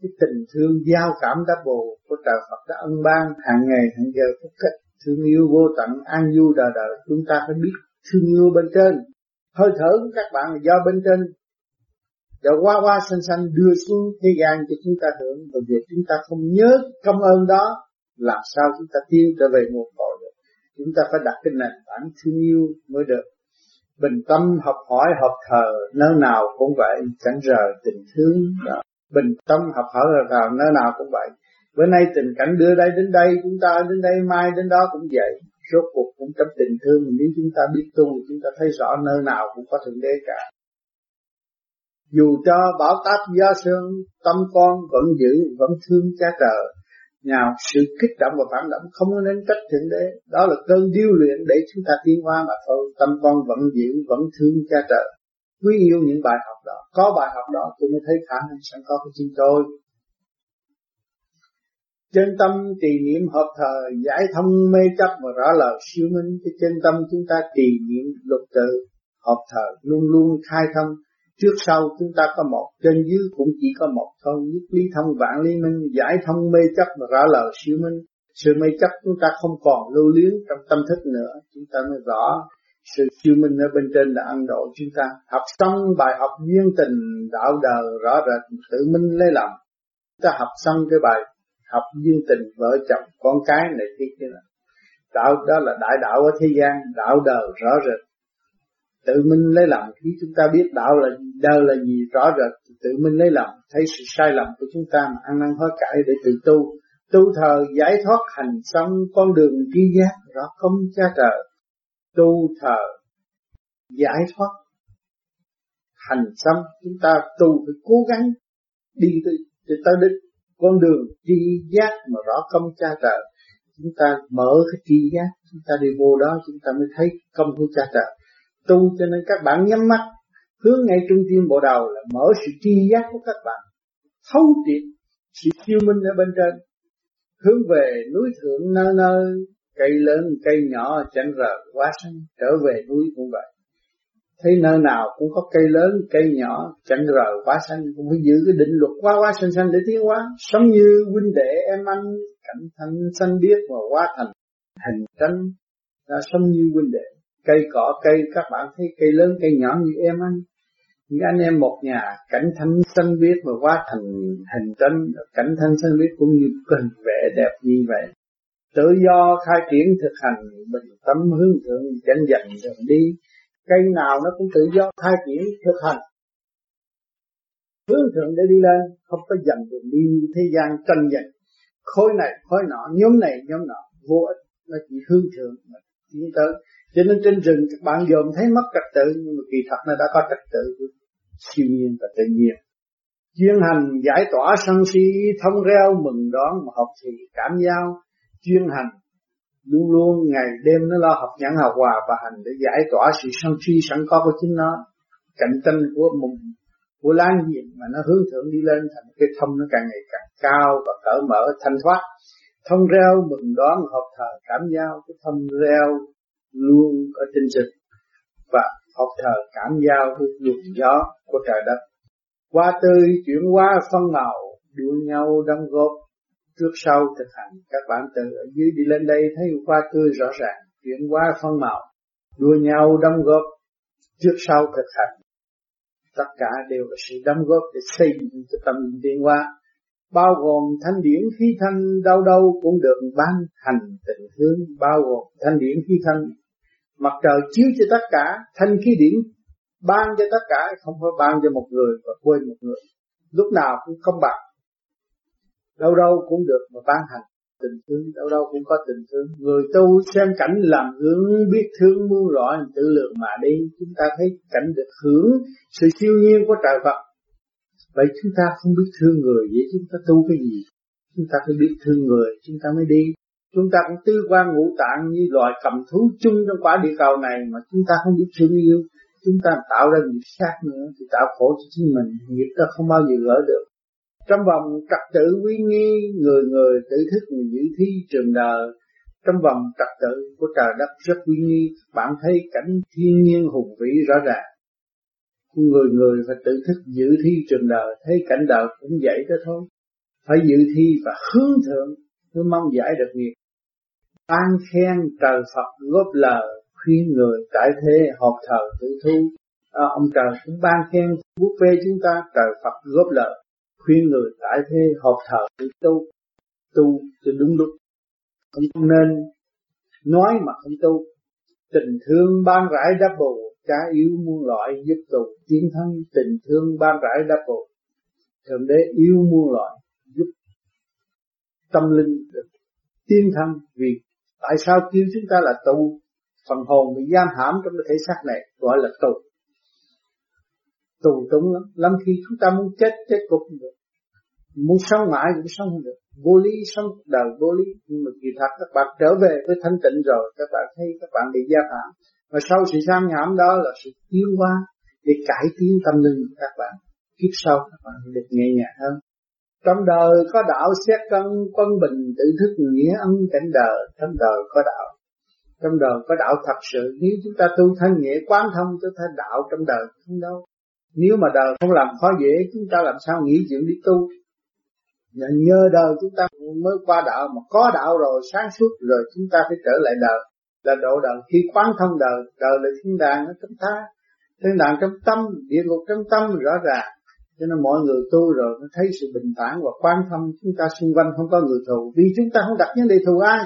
Cái tình thương, giao cảm đáp bù của trời Phật đã ân ban hàng ngày, hàng giờ phúc cách thương yêu, vô tận, an du đời đời. Chúng ta phải biết thương yêu bên trên. Hơi thở của các bạn là do bên trên đã qua qua xanh xanh đưa xuống thế gian cho chúng ta hưởng và việc chúng ta không nhớ công ơn đó, làm sao chúng ta tiến trở về nguồn cội được. Chúng ta phải đặt cái nền tảng thương yêu mới được. Bình tâm học hỏi, học thờ, nơi nào cũng vậy, chẳng rời tình thương đó. bình tâm học hỏi, học thờ, nơi nào cũng vậy. Bữa nay tình cảnh đưa đây đến đây, chúng ta đến đây, mai đến đó cũng vậy. Rốt cuộc cũng trong tình thương, nếu chúng ta biết tu chúng ta thấy rõ nơi nào cũng có thượng đế cả dù cho bão táp gió sương tâm con vẫn giữ, vẫn thương cha trời nào sự kích động và phản động không nên trách thượng đế. Đó là cơn điêu luyện để chúng ta tiến hóa mà thôi. Tâm con vẫn giữ, vẫn thương cha trời. Quý yêu những bài học đó. Có bài học đó tôi mới thấy khả năng sẵn có của chính tôi. Chân tâm trì niệm hợp thờ, giải thông mê chấp và rõ lời siêu minh. Cái chân tâm chúng ta trì niệm luật tự, hợp thờ, luôn luôn khai thông trước sau chúng ta có một, trên dưới cũng chỉ có một thôi. Nhất lý thông vạn lý minh, giải thông mê chấp và rõ lời siêu minh. Sự mê chấp chúng ta không còn lưu luyến trong tâm thức nữa. Chúng ta mới rõ sự siêu minh ở bên trên là ăn độ chúng ta. Học xong bài học duyên tình, đạo đời rõ rệt, tự minh lấy lòng. Ta học xong cái bài học duyên tình, vợ chồng, con cái này kia kia là đạo đó là đại đạo ở thế gian, đạo đời rõ rệt tự mình lấy lòng. Khi chúng ta biết đạo là đâu là gì rõ rệt tự mình lấy lòng. Thấy sự sai lầm của chúng ta mà ăn năn hối cải để tự tu. Tu thờ giải thoát hành xong con đường tri giác rõ không cha trời. Tu thờ giải thoát hành xong chúng ta tu phải cố gắng đi tới, tới đích con đường tri giác mà rõ công cha trời. Chúng ta mở cái tri giác chúng ta đi vô đó chúng ta mới thấy công của cha trời tu, cho nên các bạn nhắm mắt. Hướng ngay trung tâm bộ đầu là mở sự tri giác của các bạn. Thấu triệt sự siêu minh ở bên trên. Hướng về núi thượng nơi nơi, cây lớn, cây nhỏ, chẳng rờ quá sanh, trở về núi cũng vậy. Thấy nơi nào cũng có cây lớn, cây nhỏ, chẳng rờ quá sanh, cũng phải giữ cái định luật quá quá sanh sanh để tiến hóa. Sống như huynh đệ, em anh, cảnh thân, sanh biết và quá thành hình tranh là sống như huynh đệ cây cỏ, cây, các bạn thấy cây lớn, cây nhỏ như em anh như anh em một nhà, cảnh thanh xanh biết và quá thành hình tranh, cảnh thanh xanh biết cũng như cần vẽ đẹp như vậy. Tự do khai triển thực hành, bình tâm hướng thượng chẳng dần đường đi. Cây nào nó cũng tự do khai triển thực hành. Hướng thượng để đi lên, không có dần đường đi thế gian tranh giành. Khối này, khối nọ, nhóm này, nhóm nọ, vô ích. Nó chỉ hướng thượng mà tiến tới cho nên trên rừng các bạn dòm thấy mất trật tự, nhưng mà kỳ thật nó đã có trật tự siêu nhiên và tự nhiên. Chuyên hành giải tỏa sân si, thông reo, mừng đón mà học thì cảm giao. Chuyên hành luôn luôn ngày đêm nó lo học nhãn học hòa và hành để giải tỏa sự sân si sẵn có của chính nó. Cạnh tranh của mùng, của láng giềng mà nó hướng thượng đi lên thành cái thông nó càng ngày càng cao và cởi mở, thanh thoát. Thông reo, mừng đón, học thờ, cảm giao. Cái thông reo luôn ở tinh dịch và học thờ cảm giao với luồng gió của trời đất. Qua tươi chuyển qua phân màu, đua nhau đóng góp trước sau thực hành. Các bạn từ ở dưới đi lên đây thấy qua tươi rõ ràng, chuyển qua phân màu, đua nhau đóng góp trước sau thực hành. Tất cả đều là sự đóng góp để xây dựng cho tâm tiến hóa bao gồm thanh điển khí thanh đâu đâu cũng được ban hành tình thương bao gồm thanh điển khí thanh mặt trời chiếu cho tất cả, thanh khí điển ban cho tất cả, không phải ban cho một người và quên một người. Lúc nào cũng không bằng. Đâu đâu cũng được mà ban hành tình thương, đâu đâu cũng có tình thương. Người tu xem cảnh làm hướng biết thương muôn loại tự lượng mà đi. Chúng ta thấy cảnh được hưởng sự siêu nhiên của trời Phật. Vậy chúng ta không biết thương người, vậy chúng ta tu cái gì? Chúng ta phải biết thương người, chúng ta mới đi. Chúng ta cũng tư quan ngũ tạng như loài cầm thú chung trong quả địa cầu này mà chúng ta không biết thương yêu. Chúng ta tạo ra nghiệp sát nữa thì tạo khổ cho chính mình, nghiệp ta không bao giờ gỡ được. Trong vòng trật tự uy nghi, người người tự thức người giữ thi trường đời. Trong vòng trật tự của trời đất rất uy nghi, bạn thấy cảnh thiên nhiên hùng vĩ rõ ràng. Người người phải tự thức giữ thi trường đời, thấy cảnh đời cũng vậy đó thôi. Phải giữ thi và hướng thượng tôi mong giải được nghiệp ban khen trời Phật góp lời khuyên người tại thế họp thờ tự thu. À, ông trời cũng ban khen bút phê chúng ta trời Phật góp lời khuyên người tại thế họp thờ tự tu tu cho đúng lúc. Không nên nói mà không tu. Tình thương ban rãi đáp bù cha yếu muôn loại giúp tù. Tiến thân tình thương ban rãi đáp bù. Thượng đế yêu muôn loại tâm linh, được tiến thân vì tại sao kêu chúng ta là tù? Phần hồn bị giam hãm trong cái thể xác này, gọi là tù. Tù túng lắm. Lắm khi chúng ta muốn chết chết cũng không được. Muốn sống mãi cũng sống không được. Vô lý sống đời vô lý. Nhưng mà kỳ thật các bạn trở về với thanh tịnh rồi, các bạn thấy các bạn bị gia phạm và sau sự giam hãm đó là sự tiến hóa để cải tiến tâm linh của các bạn. Kiếp sau các bạn được nhẹ nhàng hơn trong đời có đạo xét cân, quân bình, tự thức, nghĩa ân, cảnh đời. Trong đời có đạo. Trong đời có đạo thật sự. Nếu chúng ta tu thanh nghĩa quán thông cho thanh đạo trong đời không đâu. Nếu mà đời không làm khó dễ, chúng ta làm sao nghĩ chuyện đi tu? Nhờ nhờ đời chúng ta mới qua đạo. Mà có đạo rồi, sáng suốt rồi, chúng ta phải trở lại đời. Là độ đời khi quán thông đời. Đời là thiên đàng ở trong ta. Thiên đàng trong tâm, địa ngục trong tâm, rõ ràng cho nên mọi người tu rồi nó thấy sự bình thản và quan tâm chúng ta xung quanh, không có người thù. Vì chúng ta không đặt vấn đề thù ai.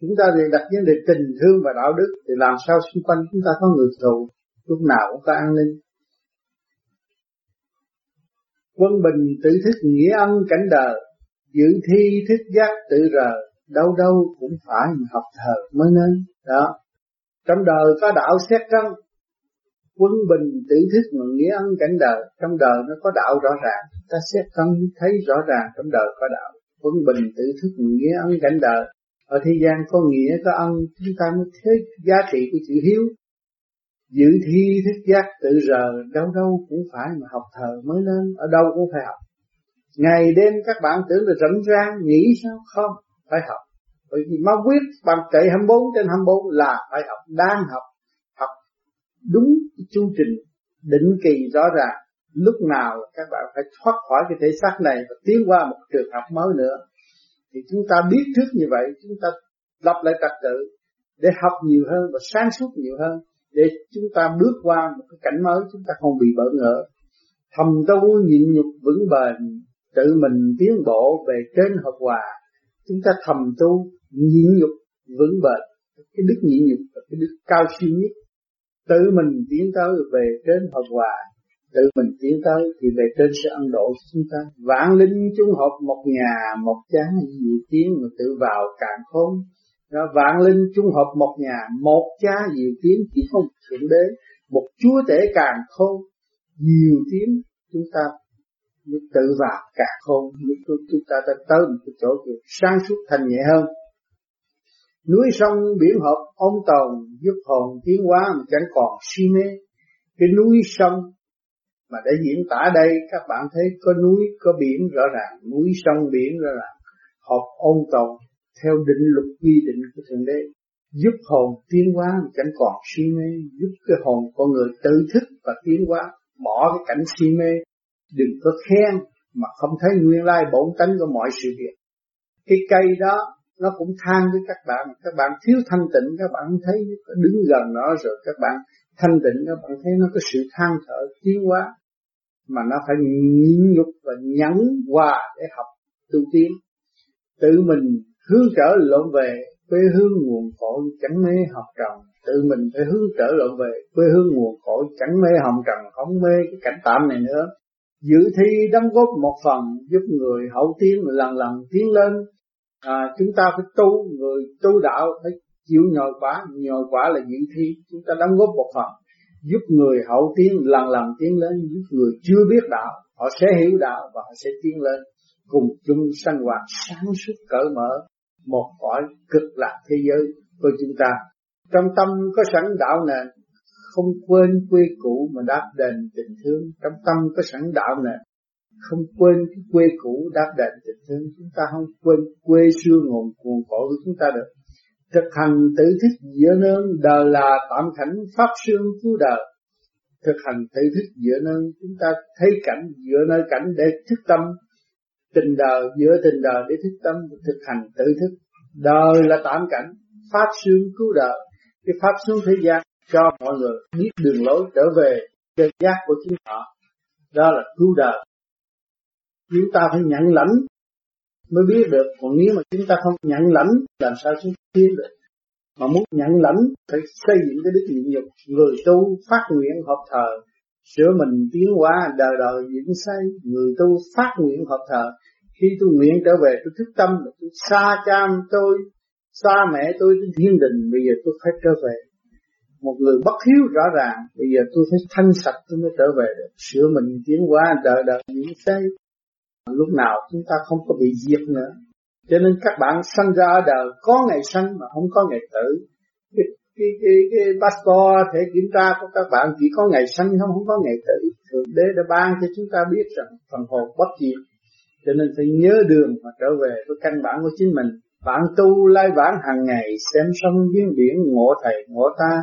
Chúng ta thì đặt vấn đề tình thương và đạo đức, thì làm sao xung quanh chúng ta có người thù? Lúc nào cũng có an ninh. Quân bình tự thức nghĩa ân cảnh đời dự thi thức giác tự rờ, đâu đâu cũng phải học thờ mới nên. Đó. Trong đời có đạo xét răng quân bình tự thức mà nghĩa ân cảnh đời, trong đời nó có đạo rõ ràng ta xét thân thấy rõ ràng trong đời có đạo. Quân bình tự thức mà nghĩa ân cảnh đời, ở thế gian có nghĩa, có ân, chúng ta mới thấy giá trị của chữ hiếu. Dự thi thức giác tự rờ, đâu đâu cũng phải mà học thờ mới lên, ở đâu cũng phải học. Ngày đêm các bạn tưởng là rảnh rang, nghĩ sao? Không, phải học. Bởi vì ma quyết bằng chạy 24 trên 24 là phải học, đang học đúng chu trình định kỳ rõ ràng. Lúc nào các bạn phải thoát khỏi cái thể xác này và tiến qua một trường học mới nữa. Thì chúng ta biết trước như vậy, chúng ta lập lại trật tự để học nhiều hơn và sáng suốt nhiều hơn để chúng ta bước qua một cái cảnh mới chúng ta không bị bỡ ngỡ. Thầm tu nhịn nhục vững bền, tự mình tiến bộ về trên hợp hòa. Chúng ta thầm tu nhịn nhục vững bền. Cái đức nhịn nhục là cái đức cao siêu nhất tự mình tiến tới về trên hợp hòa tự mình tiến tới thì về trên sẽ ân độ chúng ta. Vạn linh chung hợp một nhà một cha dị tiến mà tự vào càng khôn đó, vạn linh chung hợp một nhà một cha diệu tiến chỉ không thượng đế. Một chúa tể càng khôn nhiều tiếng chúng ta mới tự vào càng khôn chúng ta đã tới một cái chỗ sáng suốt thành nhẹ hơn núi sông biển hợp ôn tồn, giúp hồn tiến hóa mà chẳng còn si mê. Cái núi sông mà để diễn tả đây, các bạn thấy có núi, có biển rõ ràng. Núi sông, biển rõ ràng. Hợp ôn tồn theo định luật quy định của thượng đế. Giúp hồn tiến hóa mà chẳng còn si mê. Giúp cái hồn con người tự thức và tiến hóa. Bỏ cái cảnh si mê. Đừng có khen mà không thấy nguyên lai bổn tánh của mọi sự việc. Cái cây đó nó cũng than với các bạn. Các bạn thiếu thanh tịnh, các bạn thấy đứng gần nó rồi các bạn thanh tịnh, các bạn thấy nó có sự than thở tiến hóa mà nó phải nhịn nhục và nhẫn hòa để học tu tiến. Tự mình hướng trở lộn về quê hương nguồn cội chẳng mê học trần. Tự mình phải hướng trở lộn về quê hương nguồn cội chẳng mê hồng trần, không mê cái cảnh tạm này nữa. Dự thi đóng góp một phần giúp người hậu tiến, lần lần tiến lên à, chúng ta phải tu người tu đạo phải chịu nhồi quả. Nhồi quả là dự thi. Chúng ta đóng góp một phần giúp người hậu tiến lần lần tiến lên giúp người chưa biết đạo. Họ sẽ hiểu đạo và họ sẽ tiến lên. Cùng chung sanh hoạt sáng suốt cởi mở một cõi cực lạc thế giới của chúng ta. Trong tâm có sẵn đạo nền không quên quê cũ mà đáp đền tình thương. Trong tâm có sẵn đạo nền không quên cái quê cũ đáp đền tình thương chúng ta, không quên quê xưa nguồn cuồng cội của chúng ta được thực hành tự thức giữa nương đời là tạm cảnh pháp xương cứu đời thực hành tự thức giữa nương, chúng ta thấy cảnh, giữa nơi cảnh để thức tâm, tình đời giữa tình đời để thức tâm, thực hành tự thức. Đời là tạm cảnh, pháp xương cứu đời cái pháp xuống thế gian cho mọi người biết đường lối trở về chân giác của chính họ. Đó là cứu đời chúng ta phải nhận lãnh mới biết được. Còn nếu mà chúng ta không nhận lãnh, làm sao chúng ta tiến được? Mà muốn nhận lãnh, phải xây dựng cái đức nhịn nhục, người tu phát nguyện hợp thờ. Sửa mình tiến hóa, đời đời diễn xây người tu phát nguyện hợp thờ. Khi tôi nguyện trở về, tôi thức tâm, tôi xa cha tôi, xa mẹ tôi đến thiên đình, bây giờ tôi phải trở về. Một người bất hiếu rõ ràng, bây giờ tôi phải thanh sạch, tôi mới trở về được. Sửa mình tiến hóa, đời đời diễn xây lúc nào chúng ta không có bị diệt nữa. Cho nên các bạn sanh ra ở đời có ngày sanh mà không có ngày tử. Cái cái cái, cái passport thể kiểm tra của các bạn chỉ có ngày sanh không không có ngày tử. Thượng đế đã ban cho chúng ta biết rằng phần hồn bất diệt. Cho nên phải nhớ đường mà trở về với căn bản của chính mình. Bạn tu lai vãng hàng ngày xem sông biến biển ngộ thầy ngộ ta.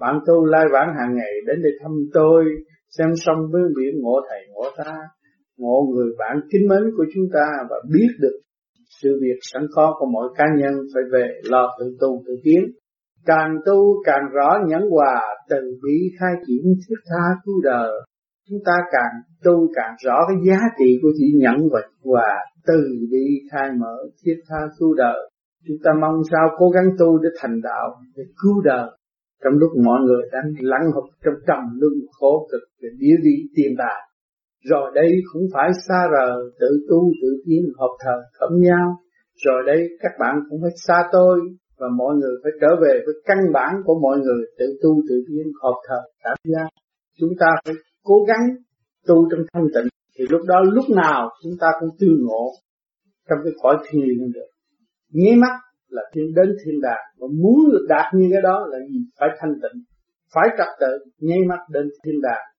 Bạn tu lai vãng hàng ngày đến đây thăm tôi xem sông biến biển ngộ thầy ngộ ta ngộ người bạn kính mến của chúng ta và biết được sự việc sẵn có của mỗi cá nhân phải về lo tự tu tự tiến. Càng tu càng rõ nhẫn hòa từ bi khai triển thiết tha cứu đời. Chúng ta càng tu càng rõ cái giá trị của chỉ nhẫn và hòa từ bi khai mở thiết tha cứu đời. Chúng ta mong sao cố gắng tu để thành đạo, để cứu đời. Trong lúc mọi người đang lắng hụt trong trầm luân khổ cực, để địa vị tiền tài rồi đây không phải xa rờ tự tu tự tiến hợp thờ thẩm nhau. Rồi đây các bạn cũng phải xa tôi và mọi người phải trở về với căn bản của mọi người, tự tu tự tiến hợp thờ cảm nhau. Chúng ta phải cố gắng tu trong thanh tịnh. Thì lúc đó lúc nào chúng ta cũng tư ngộ trong cái cõi thiên được. Nháy mắt là thiên đến thiên đàng và muốn được đạt như cái đó là gì? Phải thanh tịnh, phải trật tự nháy mắt đến thiên đàng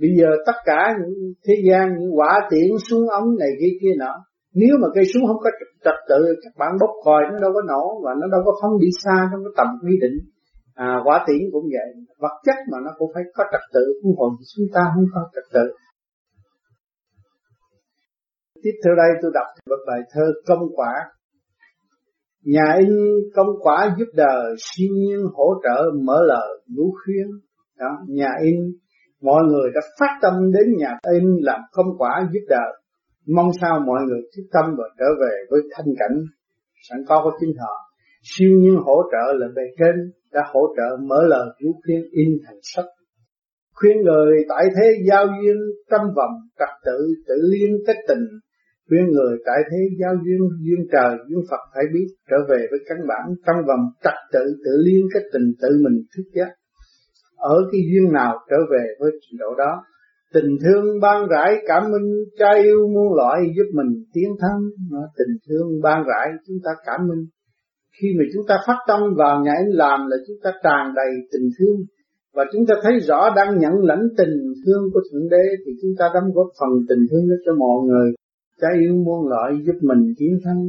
bây giờ tất cả những thế gian những quả tiễn súng ống này kia kia nọ nếu mà cây súng không có trật tự các bạn bốc còi nó đâu có nổ và nó đâu có phóng đi xa trong cái tầm quy định. À, quả tiễn cũng vậy. Vật chất mà nó cũng phải có trật tự không hồn chúng ta không có trật tự. Tiếp theo đây tôi đọc một bài thơ công quả. Nhà in công quả giúp đời siêu nhiên hỗ trợ mở lời ngũ khuyên đó nhà in mọi người đã phát tâm đến nhà in làm công quả giúp đời mong sao mọi người thức tâm và trở về với thanh cảnh sẵn có của chính họ. Siêu nhiên hỗ trợ là bề trên, đã hỗ trợ mở lời vũ khuyên in thành sách. Khuyên người tại thế giao duyên trăm vòng, trật tự tự liên kết tình. Khuyên người tại thế giao duyên duyên trời, duyên Phật phải biết, trở về với căn bản trong vòng, trật tự tự liên kết tình tự mình thức giác ở cái duyên nào trở về với trình độ đó. Tình thương ban rãi cảm minh cha yêu muôn loại giúp mình tiến thân. Tình thương ban rãi chúng ta cảm minh. Khi mà chúng ta phát tâm vào nhà anh làm là chúng ta tràn đầy tình thương. Và chúng ta thấy rõ đang nhận lãnh tình thương của thượng đế thì chúng ta đóng góp phần tình thương đó cho mọi người. Cha yêu muôn loại giúp mình tiến thắng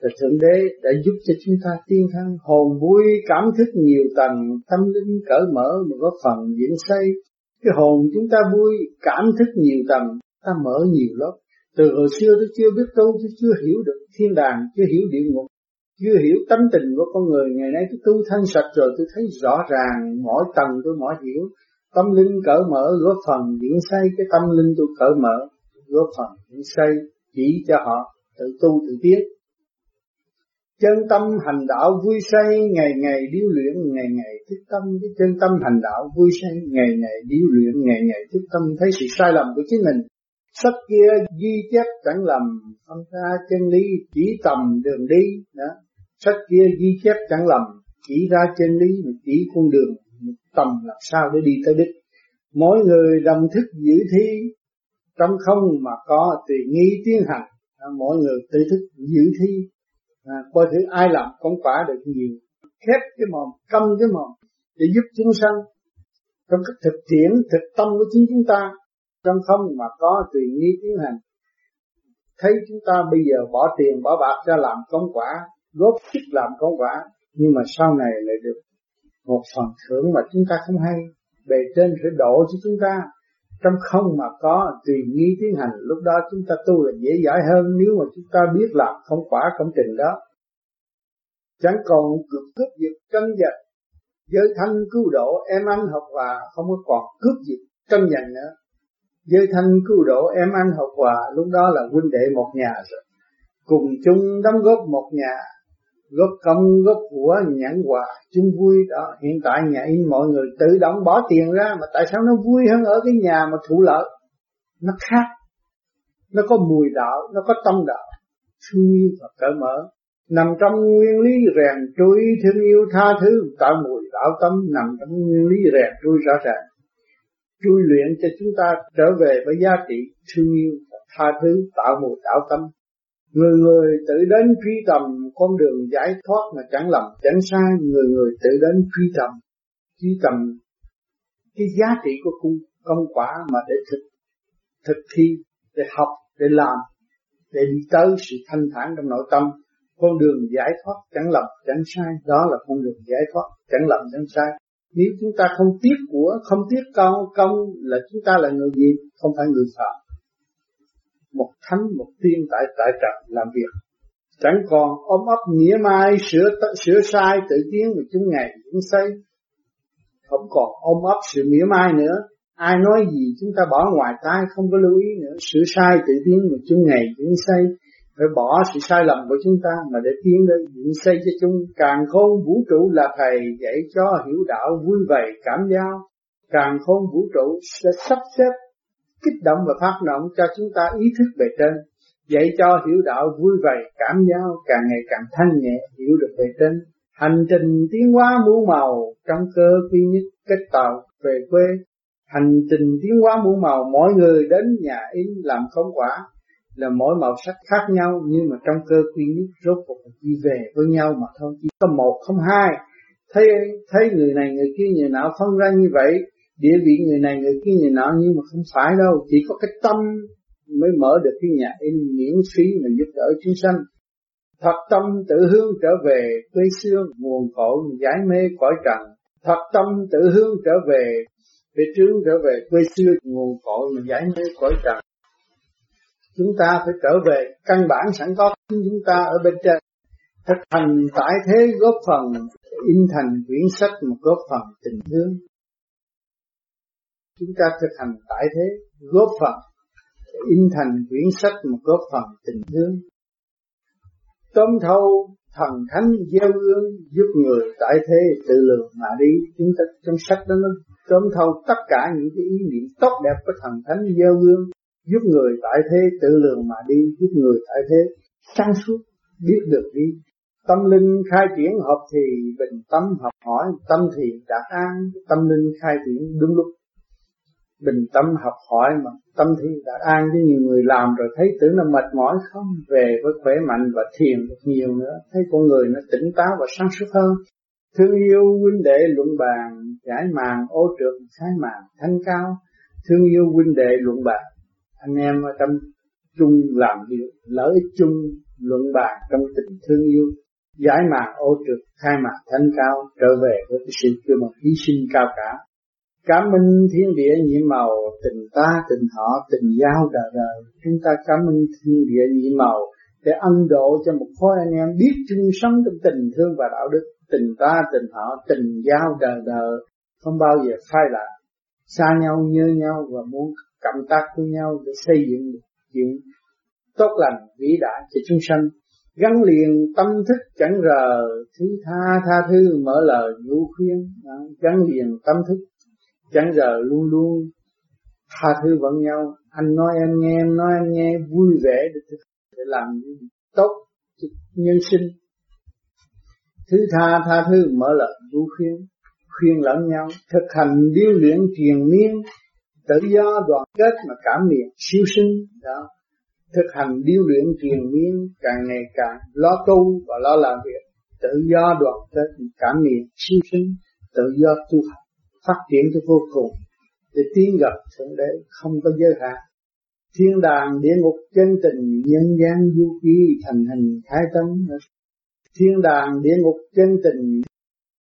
là Thượng Đế đã giúp cho chúng ta tiên thân hồn vui, cảm thức nhiều tầng, tâm linh cởi mở mà góp phần diễn xây. Cái hồn chúng ta vui, cảm thức nhiều tầng, ta mở nhiều lớp. Từ hồi xưa tôi chưa biết tu, tôi chưa hiểu được thiên đàng, chưa hiểu địa ngục, chưa hiểu tánh tình của con người. Ngày nay tôi tu thanh sạch rồi, tôi thấy rõ ràng mỗi tầng tôi mỗi hiểu. Tâm linh cởi mở, góp phần diễn xây. Cái tâm linh tôi cởi mở, góp phần diễn xây, chỉ cho họ tự tu tự tiến chân tâm hành đạo vui say, ngày ngày điêu luyện, ngày ngày thức tâm. Cái chân tâm hành đạo vui say, ngày ngày điêu luyện, ngày ngày thức tâm. Thấy sự sai lầm của chính mình. Sách kia ghi chép chẳng lầm, phân ra chân lý, chỉ tầm đường đi. Đó. Sách kia ghi chép chẳng lầm, chỉ ra chân lý chỉ con đường tầm làm sao để đi tới đích. Mỗi người đồng thức giữ thi, trong không mà có tùy nghi tiến hành. Mỗi người tự thức giữ thi à, coi thử ai làm công quả được nhiều. Khép cái mồm câm cái mồm để giúp chúng sanh trong cái thực tiễn thực tâm của chính chúng ta. Trong không mà có tùy nghi tiến hành. Thấy chúng ta bây giờ bỏ tiền bỏ bạc ra làm công quả góp sức làm công quả nhưng mà sau này lại được một phần thưởng mà chúng ta không hay. Bề trên sẽ đổ cho chúng ta trong không mà có, tùy nghi tiến hành. Lúc đó chúng ta tu là dễ dãi hơn nếu mà chúng ta biết làm không quả công trình đó. Chẳng còn cướp cướp giật tranh giành. Giới thanh cứu độ, em anh học hòa, không có còn cướp giật tranh giành nữa. Giới thanh cứu độ, em anh học hòa, lúc đó là huynh đệ một nhà rồi. Cùng chung đóng góp một nhà góp công, góp của nhẫn quà, chung vui. Đó, hiện tại nhà in mọi người tự động bỏ tiền ra, mà tại sao nó vui hơn ở cái nhà mà thụ lợi? Nó khác. Nó có mùi đạo, nó có tâm đạo. Thương yêu và cởi mở. Nằm trong nguyên lý rèn trui, thương yêu tha thứ tạo mùi đạo tâm nằm trong nguyên lý rèn trui rõ ràng. Trui luyện cho chúng ta trở về với giá trị thương yêu và tha thứ, tạo mùi đạo tâm. Người người tự đến truy tầm con đường giải thoát mà chẳng lầm chẳng sai, người người tự đến truy tầm, truy tầm cái giá trị của công, công quả mà để thực thực thi, để học, để làm, để đi tới sự thanh thản trong nội tâm. Con đường giải thoát chẳng lầm chẳng sai, đó là con đường giải thoát chẳng lầm chẳng sai. Nếu chúng ta không tiếc của, không tiếc công, công là chúng ta là người gì? Không phải người phạm một thánh, một tiên tại tại trận làm việc. Chẳng còn ôm ấp nghĩa mai, sửa sửa sai tự tiến mà chúng ngày cũng xây. Không còn ôm ấp sự nghĩa mai nữa. Ai nói gì chúng ta bỏ ngoài tai, không có lưu ý nữa. Sửa sai tự tiến mà chúng ngày cũng xây. Phải bỏ sự sai lầm của chúng ta mà để tiến đến dựng xây cho chúng. Càng khôn vũ trụ là thầy dạy cho hiểu đạo vui vẻ, cảm giao. Càng khôn vũ trụ sẽ sắp xếp kích động và phát động cho chúng ta ý thức về trên, dạy cho hiểu đạo vui vẻ, cảm giao càng ngày càng thanh nhẹ, hiểu được về trên. Hành trình tiến hóa muôn màu trong cơ duy nhất kết tàu về quê. Hành trình tiến hóa muôn màu mỗi người đến nhà in làm công quả là mỗi màu sắc khác nhau nhưng mà trong cơ quy nhất rốt cuộc chỉ về với nhau mà thôi chỉ có một không hai thấy thấy người này người kia người nào phân ra như vậy địa vị người này, người kia người nọ, nhưng mà không phải đâu. Chỉ có cái tâm mới mở được cái nhà in miễn phí mà giúp đỡ chúng sanh. Thật tâm tự hướng trở về quê xương, nguồn cội giải mê cõi trần. Thật tâm tự hướng trở về về trướng trở về quê xưa, nguồn cội mà giải mê cõi trần. Chúng ta phải trở về căn bản sẵn có chúng ta ở bên trên. Thực hành tại thế góp phần, in thành quyển sách một góp phần tình thương chúng ta thực hành tại thế, góp phần, in thành quyển sách một góp phần tình thương. Tóm thâu, thần thánh gieo ương giúp người tại thế tự lượng mà đi. Chúng ta, trong sách đó nó tóm thâu tất cả những cái ý niệm tốt đẹp của thần thánh gieo ương giúp người tại thế tự lượng mà đi, giúp người tại thế sáng suốt, biết được đi. Tâm linh khai triển hợp thì bình tâm học hỏi, tâm thì đạt an, tâm linh khai triển đúng lúc bình tâm học hỏi mà tâm thi đã an với nhiều người làm rồi, thấy tưởng là mệt mỏi không? Về với khỏe mạnh và thiền được nhiều nữa. Thấy con người nó tỉnh táo và sáng suốt hơn. Thương yêu huynh đệ luận bàn, giải màng ô trượt, khai màng thanh cao. Thương yêu huynh đệ luận bàn. Anh em ở trong chung làm việc, lợi ích chung luận bàn trong tình thương yêu. Giải màng ô trượt, khai màng thanh cao, trở về với cái sự kêu mà hy sinh cao cả. Cảm ơn thiên địa nhiệm màu, tình ta tình họ, tình giao đời đời. Chúng ta cảm ơn thiên địa nhiệm màu để ân độ cho một khối anh em biết chung sống trong tình thương và đạo đức. Tình ta tình họ, tình giao đời đời, không bao giờ phai lạc. Xa nhau nhớ nhau và muốn cộng tác với nhau để xây dựng chuyện tốt lành vĩ đại cho chúng sanh gắn liền tâm thức chẳng rờ thứ tha tha thứ mở lời nhu khuyên gắn liền tâm thức chẳng giờ luôn luôn tha thứ vẫn nhau. Anh nói em nghe, em nói anh nghe, vui vẻ để để làm tốt nhân sinh. Thứ tha tha thứ, mở lời vũ khuyên khuyên lẫn nhau, thực hành điêu luyện truyền miên tự do đoàn kết mà cảm niệm siêu sinh, đó. Thực hành điêu luyện truyền miên càng ngày càng lo tu và lo làm việc, tự do đoàn kết cảm niệm siêu sinh, tự do tu học phát triển cho vô cùng. Để tiến gặp thượng đế không có giới hạn. Thiên đàng, địa ngục, chân tình, nhân gian, du ký, thành hình, thái tâm thiên đàng, địa ngục, chân tình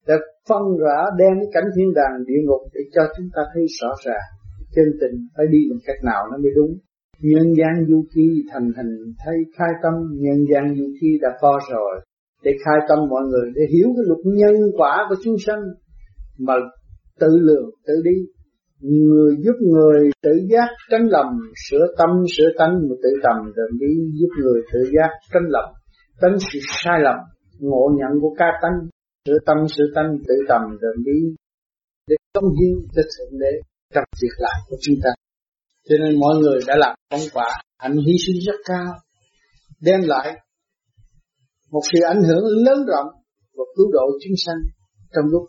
đã phân rõ đem cái cảnh thiên đàng, địa ngục để cho chúng ta thấy rõ ràng. Chân tình phải đi bằng cách nào nó mới đúng? Nhân gian, du ký, thành hình thay khai tâm. Nhân gian, du ký đã có rồi. Để khai tâm mọi người, để hiểu cái luật nhân quả của chúng sanh. Mà tự lượng, tự đi. Người giúp người tự giác tránh lầm, sửa tâm, sửa tánh mà tự tầm, rồi đi giúp người tự giác tránh lầm, tránh sự sai lầm, ngộ nhận của ca tánh, sửa tâm, sửa tánh, tự tầm, rồi đi. Để công hiến cho thượng đế, trong việc làm của chúng ta. Cho nên mọi người đã làm công quả, hạnh hy sinh rất cao, đem lại một sự ảnh hưởng lớn rộng và cứu độ chúng sanh trong lúc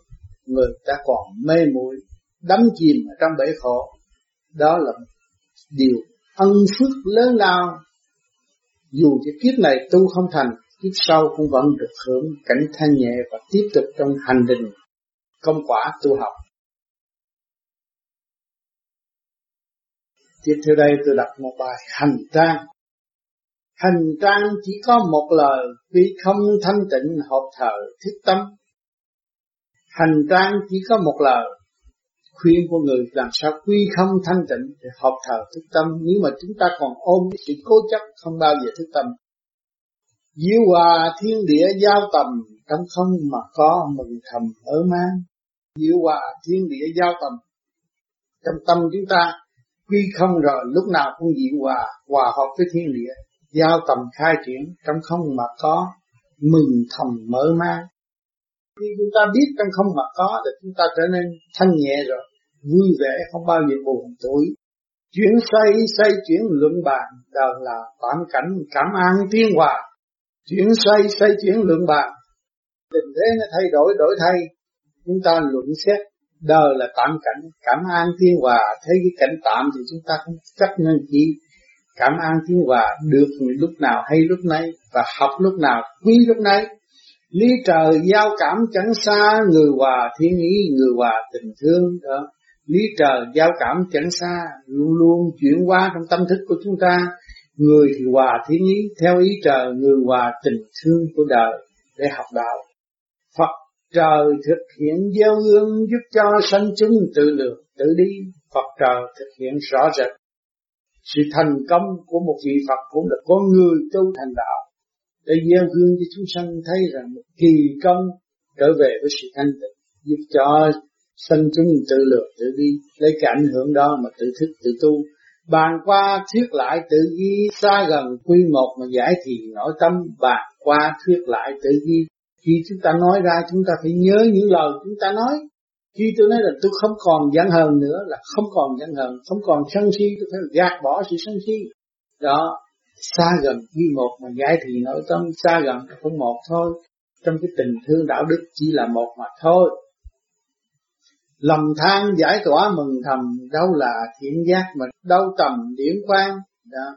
người ta còn mê muội, đắm chìm ở trong bể khổ. Đó là điều ân phước lớn lao. Dù cho kiếp này tu không thành, kiếp sau cũng vẫn được hưởng cảnh thanh nhẹ và tiếp tục trong hành trình, công quả tu học. Tiếp theo đây tôi đọc một bài hành trang. Hành trang chỉ có một lời, vì không thanh tịnh hợp thờ thiết tâm hành trang chỉ có một lời. Khuyên của người làm sao quy không thanh tịnh để học thờ thức tâm. Nếu mà chúng ta còn ôm sự cố chấp, không bao giờ thức tâm. Diệu hòa thiên địa giao tầm, trong không mà có mừng thầm ở mang. Diệu hòa thiên địa giao tầm, trong tâm chúng ta quy không rồi, lúc nào cũng diệu hòa hòa hợp với thiên địa. Giao tầm khai triển, trong không mà có mừng thầm mở mang khi chúng ta biết trong không mà có thì chúng ta trở nên thanh nhẹ rồi, vui vẻ, không bao giờ buồn tuổi. Chuyển xoay xoay, chuyển luận bàn đời là tạm cảnh cảm an thiên hòa. Chuyển xoay xoay, chuyển luận bàn. Tình thế nó thay đổi đổi thay. Chúng ta luận xét đời là tạm cảnh cảm an thiên hòa. Thấy cái cảnh tạm thì chúng ta không chấp nên chỉ cảm an thiên hòa được lúc nào hay lúc nấy và học lúc nào, quý lúc nấy lý trời giao cảm chẳng xa, người hòa thiên ý, người hòa tình thương, đó. Lý trời giao cảm chẳng xa, luôn luôn chuyển qua trong tâm thức của chúng ta. Người thì hòa thiên ý, theo ý trời, người hòa tình thương của đời, để học đạo. Phật trời thực hiện gieo ương giúp cho sanh chúng tự lượng, tự đi Phật trời thực hiện rõ rệt. Sự thành công của một vị Phật cũng là con người tu thành đạo để gieo gương cho chúng sanh thấy rằng một kỳ công trở về với sự thanh tịnh, giúp cho sanh chúng tự lược tự đi lấy cái ảnh hưởng đó mà tự thức, tự tu. Bàn qua thuyết lại tự ghi xa gần quy một mà giải thì nội tâm bàn qua thuyết lại tự ghi khi chúng ta nói ra, chúng ta phải nhớ những lời chúng ta nói. Khi tôi nói là tôi không còn giận hờn nữa, là không còn giận hờn, không còn sân si, tôi phải gạt bỏ sự sân si. Đó xa gần như một mà giải thì nội tâm, xa gần không một thôi. Trong cái tình thương đạo đức chỉ là một mà thôi. Lầm than giải tỏa mừng thầm, đâu là thiện giác mà đâu tầm điển quang. Đó.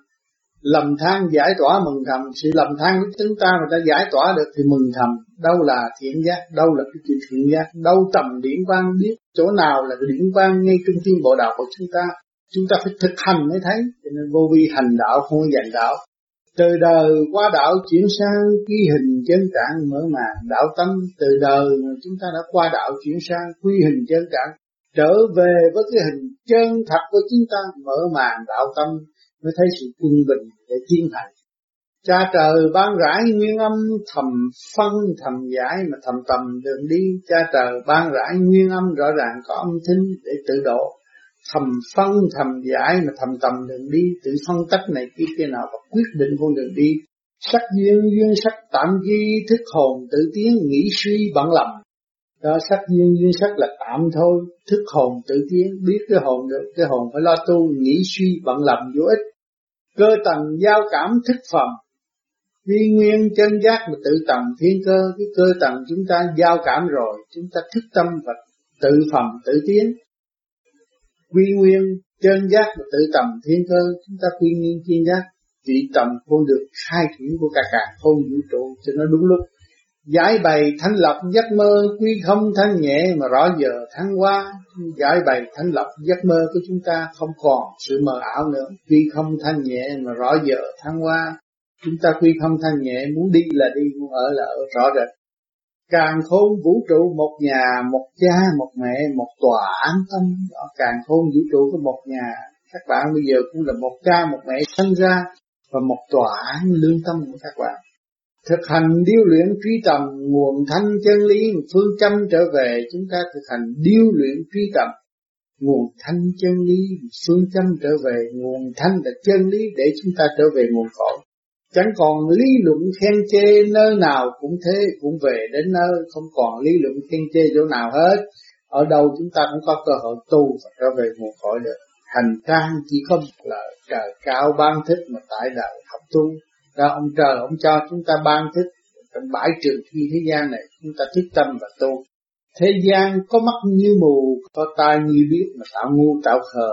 Lầm than giải tỏa mừng thầm, sự lầm than của chúng ta mà ta giải tỏa được thì mừng thầm. Đâu là thiện giác, đâu là cái chuyện thiện giác, đâu tầm điển quang. Biết chỗ nào là điển quang ngay trung tâm bộ đạo của chúng ta chúng ta phải thực hành mới thấy. Cho nên vô vi hành đạo không dành đạo. Từ đời qua đạo chuyển sang quy hình chân trạng mở màn đạo tâm. Từ đời mà chúng ta đã qua đạo chuyển sang quy hình chân trạng, trở về với cái hình chân thật của chúng ta, mở màn đạo tâm, mới thấy sự quân bình để tiến hành cha trời ban rãi nguyên âm, thầm phân, thầm giải mà thầm tầm đường đi. Cha trời ban rãi nguyên âm, rõ ràng có âm thanh để tự độ thầm phân thầm giải mà thầm tầm đường đi, tự phân tách này kia kia nào và quyết định con đường đi. Sắc duyên duyên sắc tạm ghi, thức hồn tự tiến, nghĩ suy bận lầm. Đó, sắc duyên duyên sắc là tạm thôi, thức hồn tự tiến, biết cái hồn được, cái hồn phải lo tu, nghĩ suy bận lầm vô ích. Cơ tầng giao cảm thức phẩm. Vi nguyên chân giác mà tự tầng thiên cơ, cái cơ tầng chúng ta giao cảm rồi, chúng ta thức tâm và tự phẩm, tự tiến quy nguyên chân giác và tự tầm thiên cơ. Chúng ta quy nguyên thiên giác, vị tầm con được khai triển của cả cả không vũ trụ, cho nó đúng lúc. Giải bày thanh lập giấc mơ, quy không thanh nhẹ mà rõ giờ thăng qua giải bày thanh lập giấc mơ của chúng ta không còn sự mờ ảo nữa. Quy không thanh nhẹ mà rõ giờ thăng qua chúng ta quy không thanh nhẹ, muốn đi là đi, muốn ở là ở, rõ rệt càng khôn vũ trụ một nhà, một cha, một mẹ, một tòa an tâm đó. Càng khôn vũ trụ có một nhà, các bạn bây giờ cũng là một cha, một mẹ sinh ra và một tòa án lương tâm của các bạn. Thực hành điêu luyện trí tầm, nguồn thanh chân lý, phương châm trở về, chúng ta thực hành điêu luyện trí tầm, nguồn thanh chân lý, phương châm trở về, nguồn thanh là chân lý để chúng ta trở về nguồn cội chẳng còn lý luận khen chê nơi nào cũng thế, cũng về đến nơi. Không còn lý luận khen chê chỗ nào hết. Ở đâu chúng ta cũng có cơ hội tu và trở về nguồn cội được hành trang. Chỉ có một là trời cao ban thích mà tại đời học tu. Ra ông trời, ông cho chúng ta ban thích. Trong bãi trường thi thế gian này, chúng ta thích tâm và tu. Thế gian có mắt như mù, có tai như biết mà tạo ngu tạo khờ.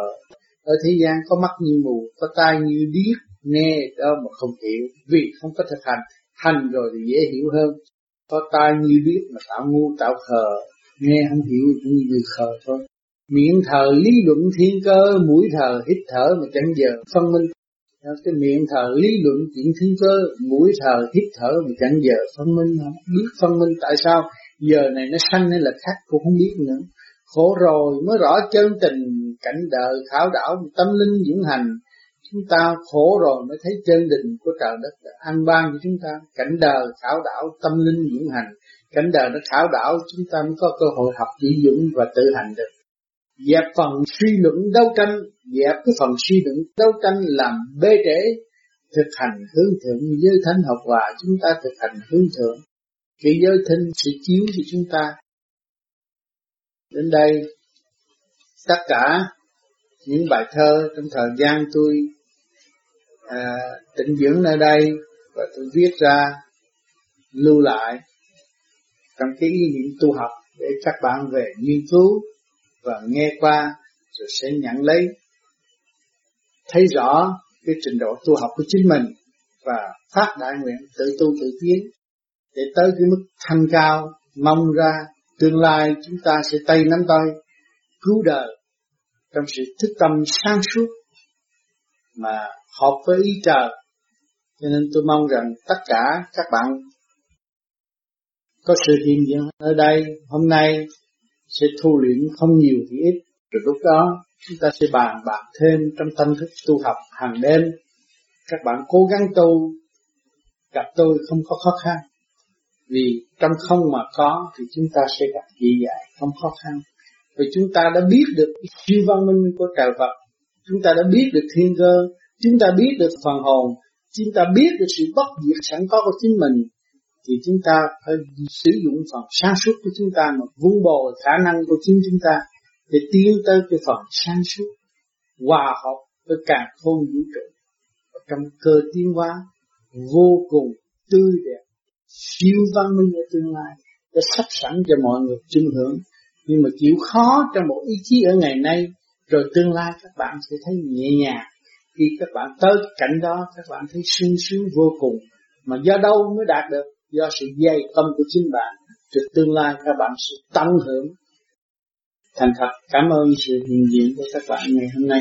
Ở thế gian có mắt như mù, có tai như điếc nghe đó mà không hiểu, vì không có thực hành hành rồi thì dễ hiểu hơn. Có tai như biết mà tạo ngu, tạo khờ. Nghe không hiểu cũng như khờ thôi. Miệng thờ lý luận thiên cơ, mũi thờ hít thở mà chẳng giờ phân minh. Cái miệng thờ lý luận chuyện thiên cơ, mũi thờ hít thở mà chẳng giờ phân minh không biết phân minh tại sao? Giờ này nó sanh hay là khác cũng không biết nữa. Khổ rồi mới rõ chân tình, cảnh đời khảo đảo, tâm linh dưỡng hành chúng ta khổ rồi mới thấy chân định của trời đất. Đã an ban cho chúng ta, cảnh đời khảo đảo, tâm linh dưỡng hành. Cảnh đời nó khảo đảo, chúng ta mới có cơ hội học chỉ dũng và tự hành được. Dẹp phần suy luận đấu tranh, dẹp cái phần suy luận đấu tranh làm bê trễ, thực hành hướng thượng giới thánh học hòa, chúng ta thực hành hướng thượng. Cái giới thinh sẽ chiếu cho chúng ta. Đến đây, tất cả những bài thơ trong thời gian tôi à, tịnh dưỡng nơi đây và tôi viết ra lưu lại trong cái ý niệm tu học để các bạn về nghiên cứu và nghe qua rồi sẽ nhận lấy thấy rõ cái trình độ tu học của chính mình và phát đại nguyện tự tu tự tiến để tới cái mức thanh cao. Mong ra tương lai chúng ta sẽ tay nắm tay cứu đời trong sự thức tâm sáng suốt mà hợp với ý trời. Cho nên tôi mong rằng tất cả các bạn có sự hiện diện ở đây hôm nay sẽ thu luyện không nhiều thì ít. Rồi lúc đó, chúng ta sẽ bàn bạc thêm trong tâm thức tu học hàng đêm. Các bạn cố gắng tu, gặp tôi không có khó khăn. Vì trong không mà có thì chúng ta sẽ gặp dễ dãi, không khó khăn. Vì chúng ta đã biết được siêu văn minh của trời Phật chúng ta đã biết được thiên cơ, chúng ta biết được phần hồn, chúng ta biết được sự bất diệt sẵn có của chính mình, thì chúng ta phải sử dụng phần sáng suốt của chúng ta mà vun bồi khả năng của chính chúng ta để tiến tới cái phần sáng suốt, hòa hợp với cả không vũ trụ. Trong cơ tiến hóa vô cùng tươi đẹp, siêu văn minh ở tương lai đã sắp sẵn cho mọi người chứng hưởng nhưng mà chịu khó trong một ý chí ở ngày nay rồi tương lai các bạn sẽ thấy nhẹ nhàng. Khi các bạn tới cảnh đó, các bạn thấy sung sướng vô cùng. Mà do đâu mới đạt được? Do sự dày tâm của chính bạn. Rồi tương lai các bạn sẽ tăng hưởng thành thật. Cảm ơn sự hiện diện của các bạn ngày hôm nay.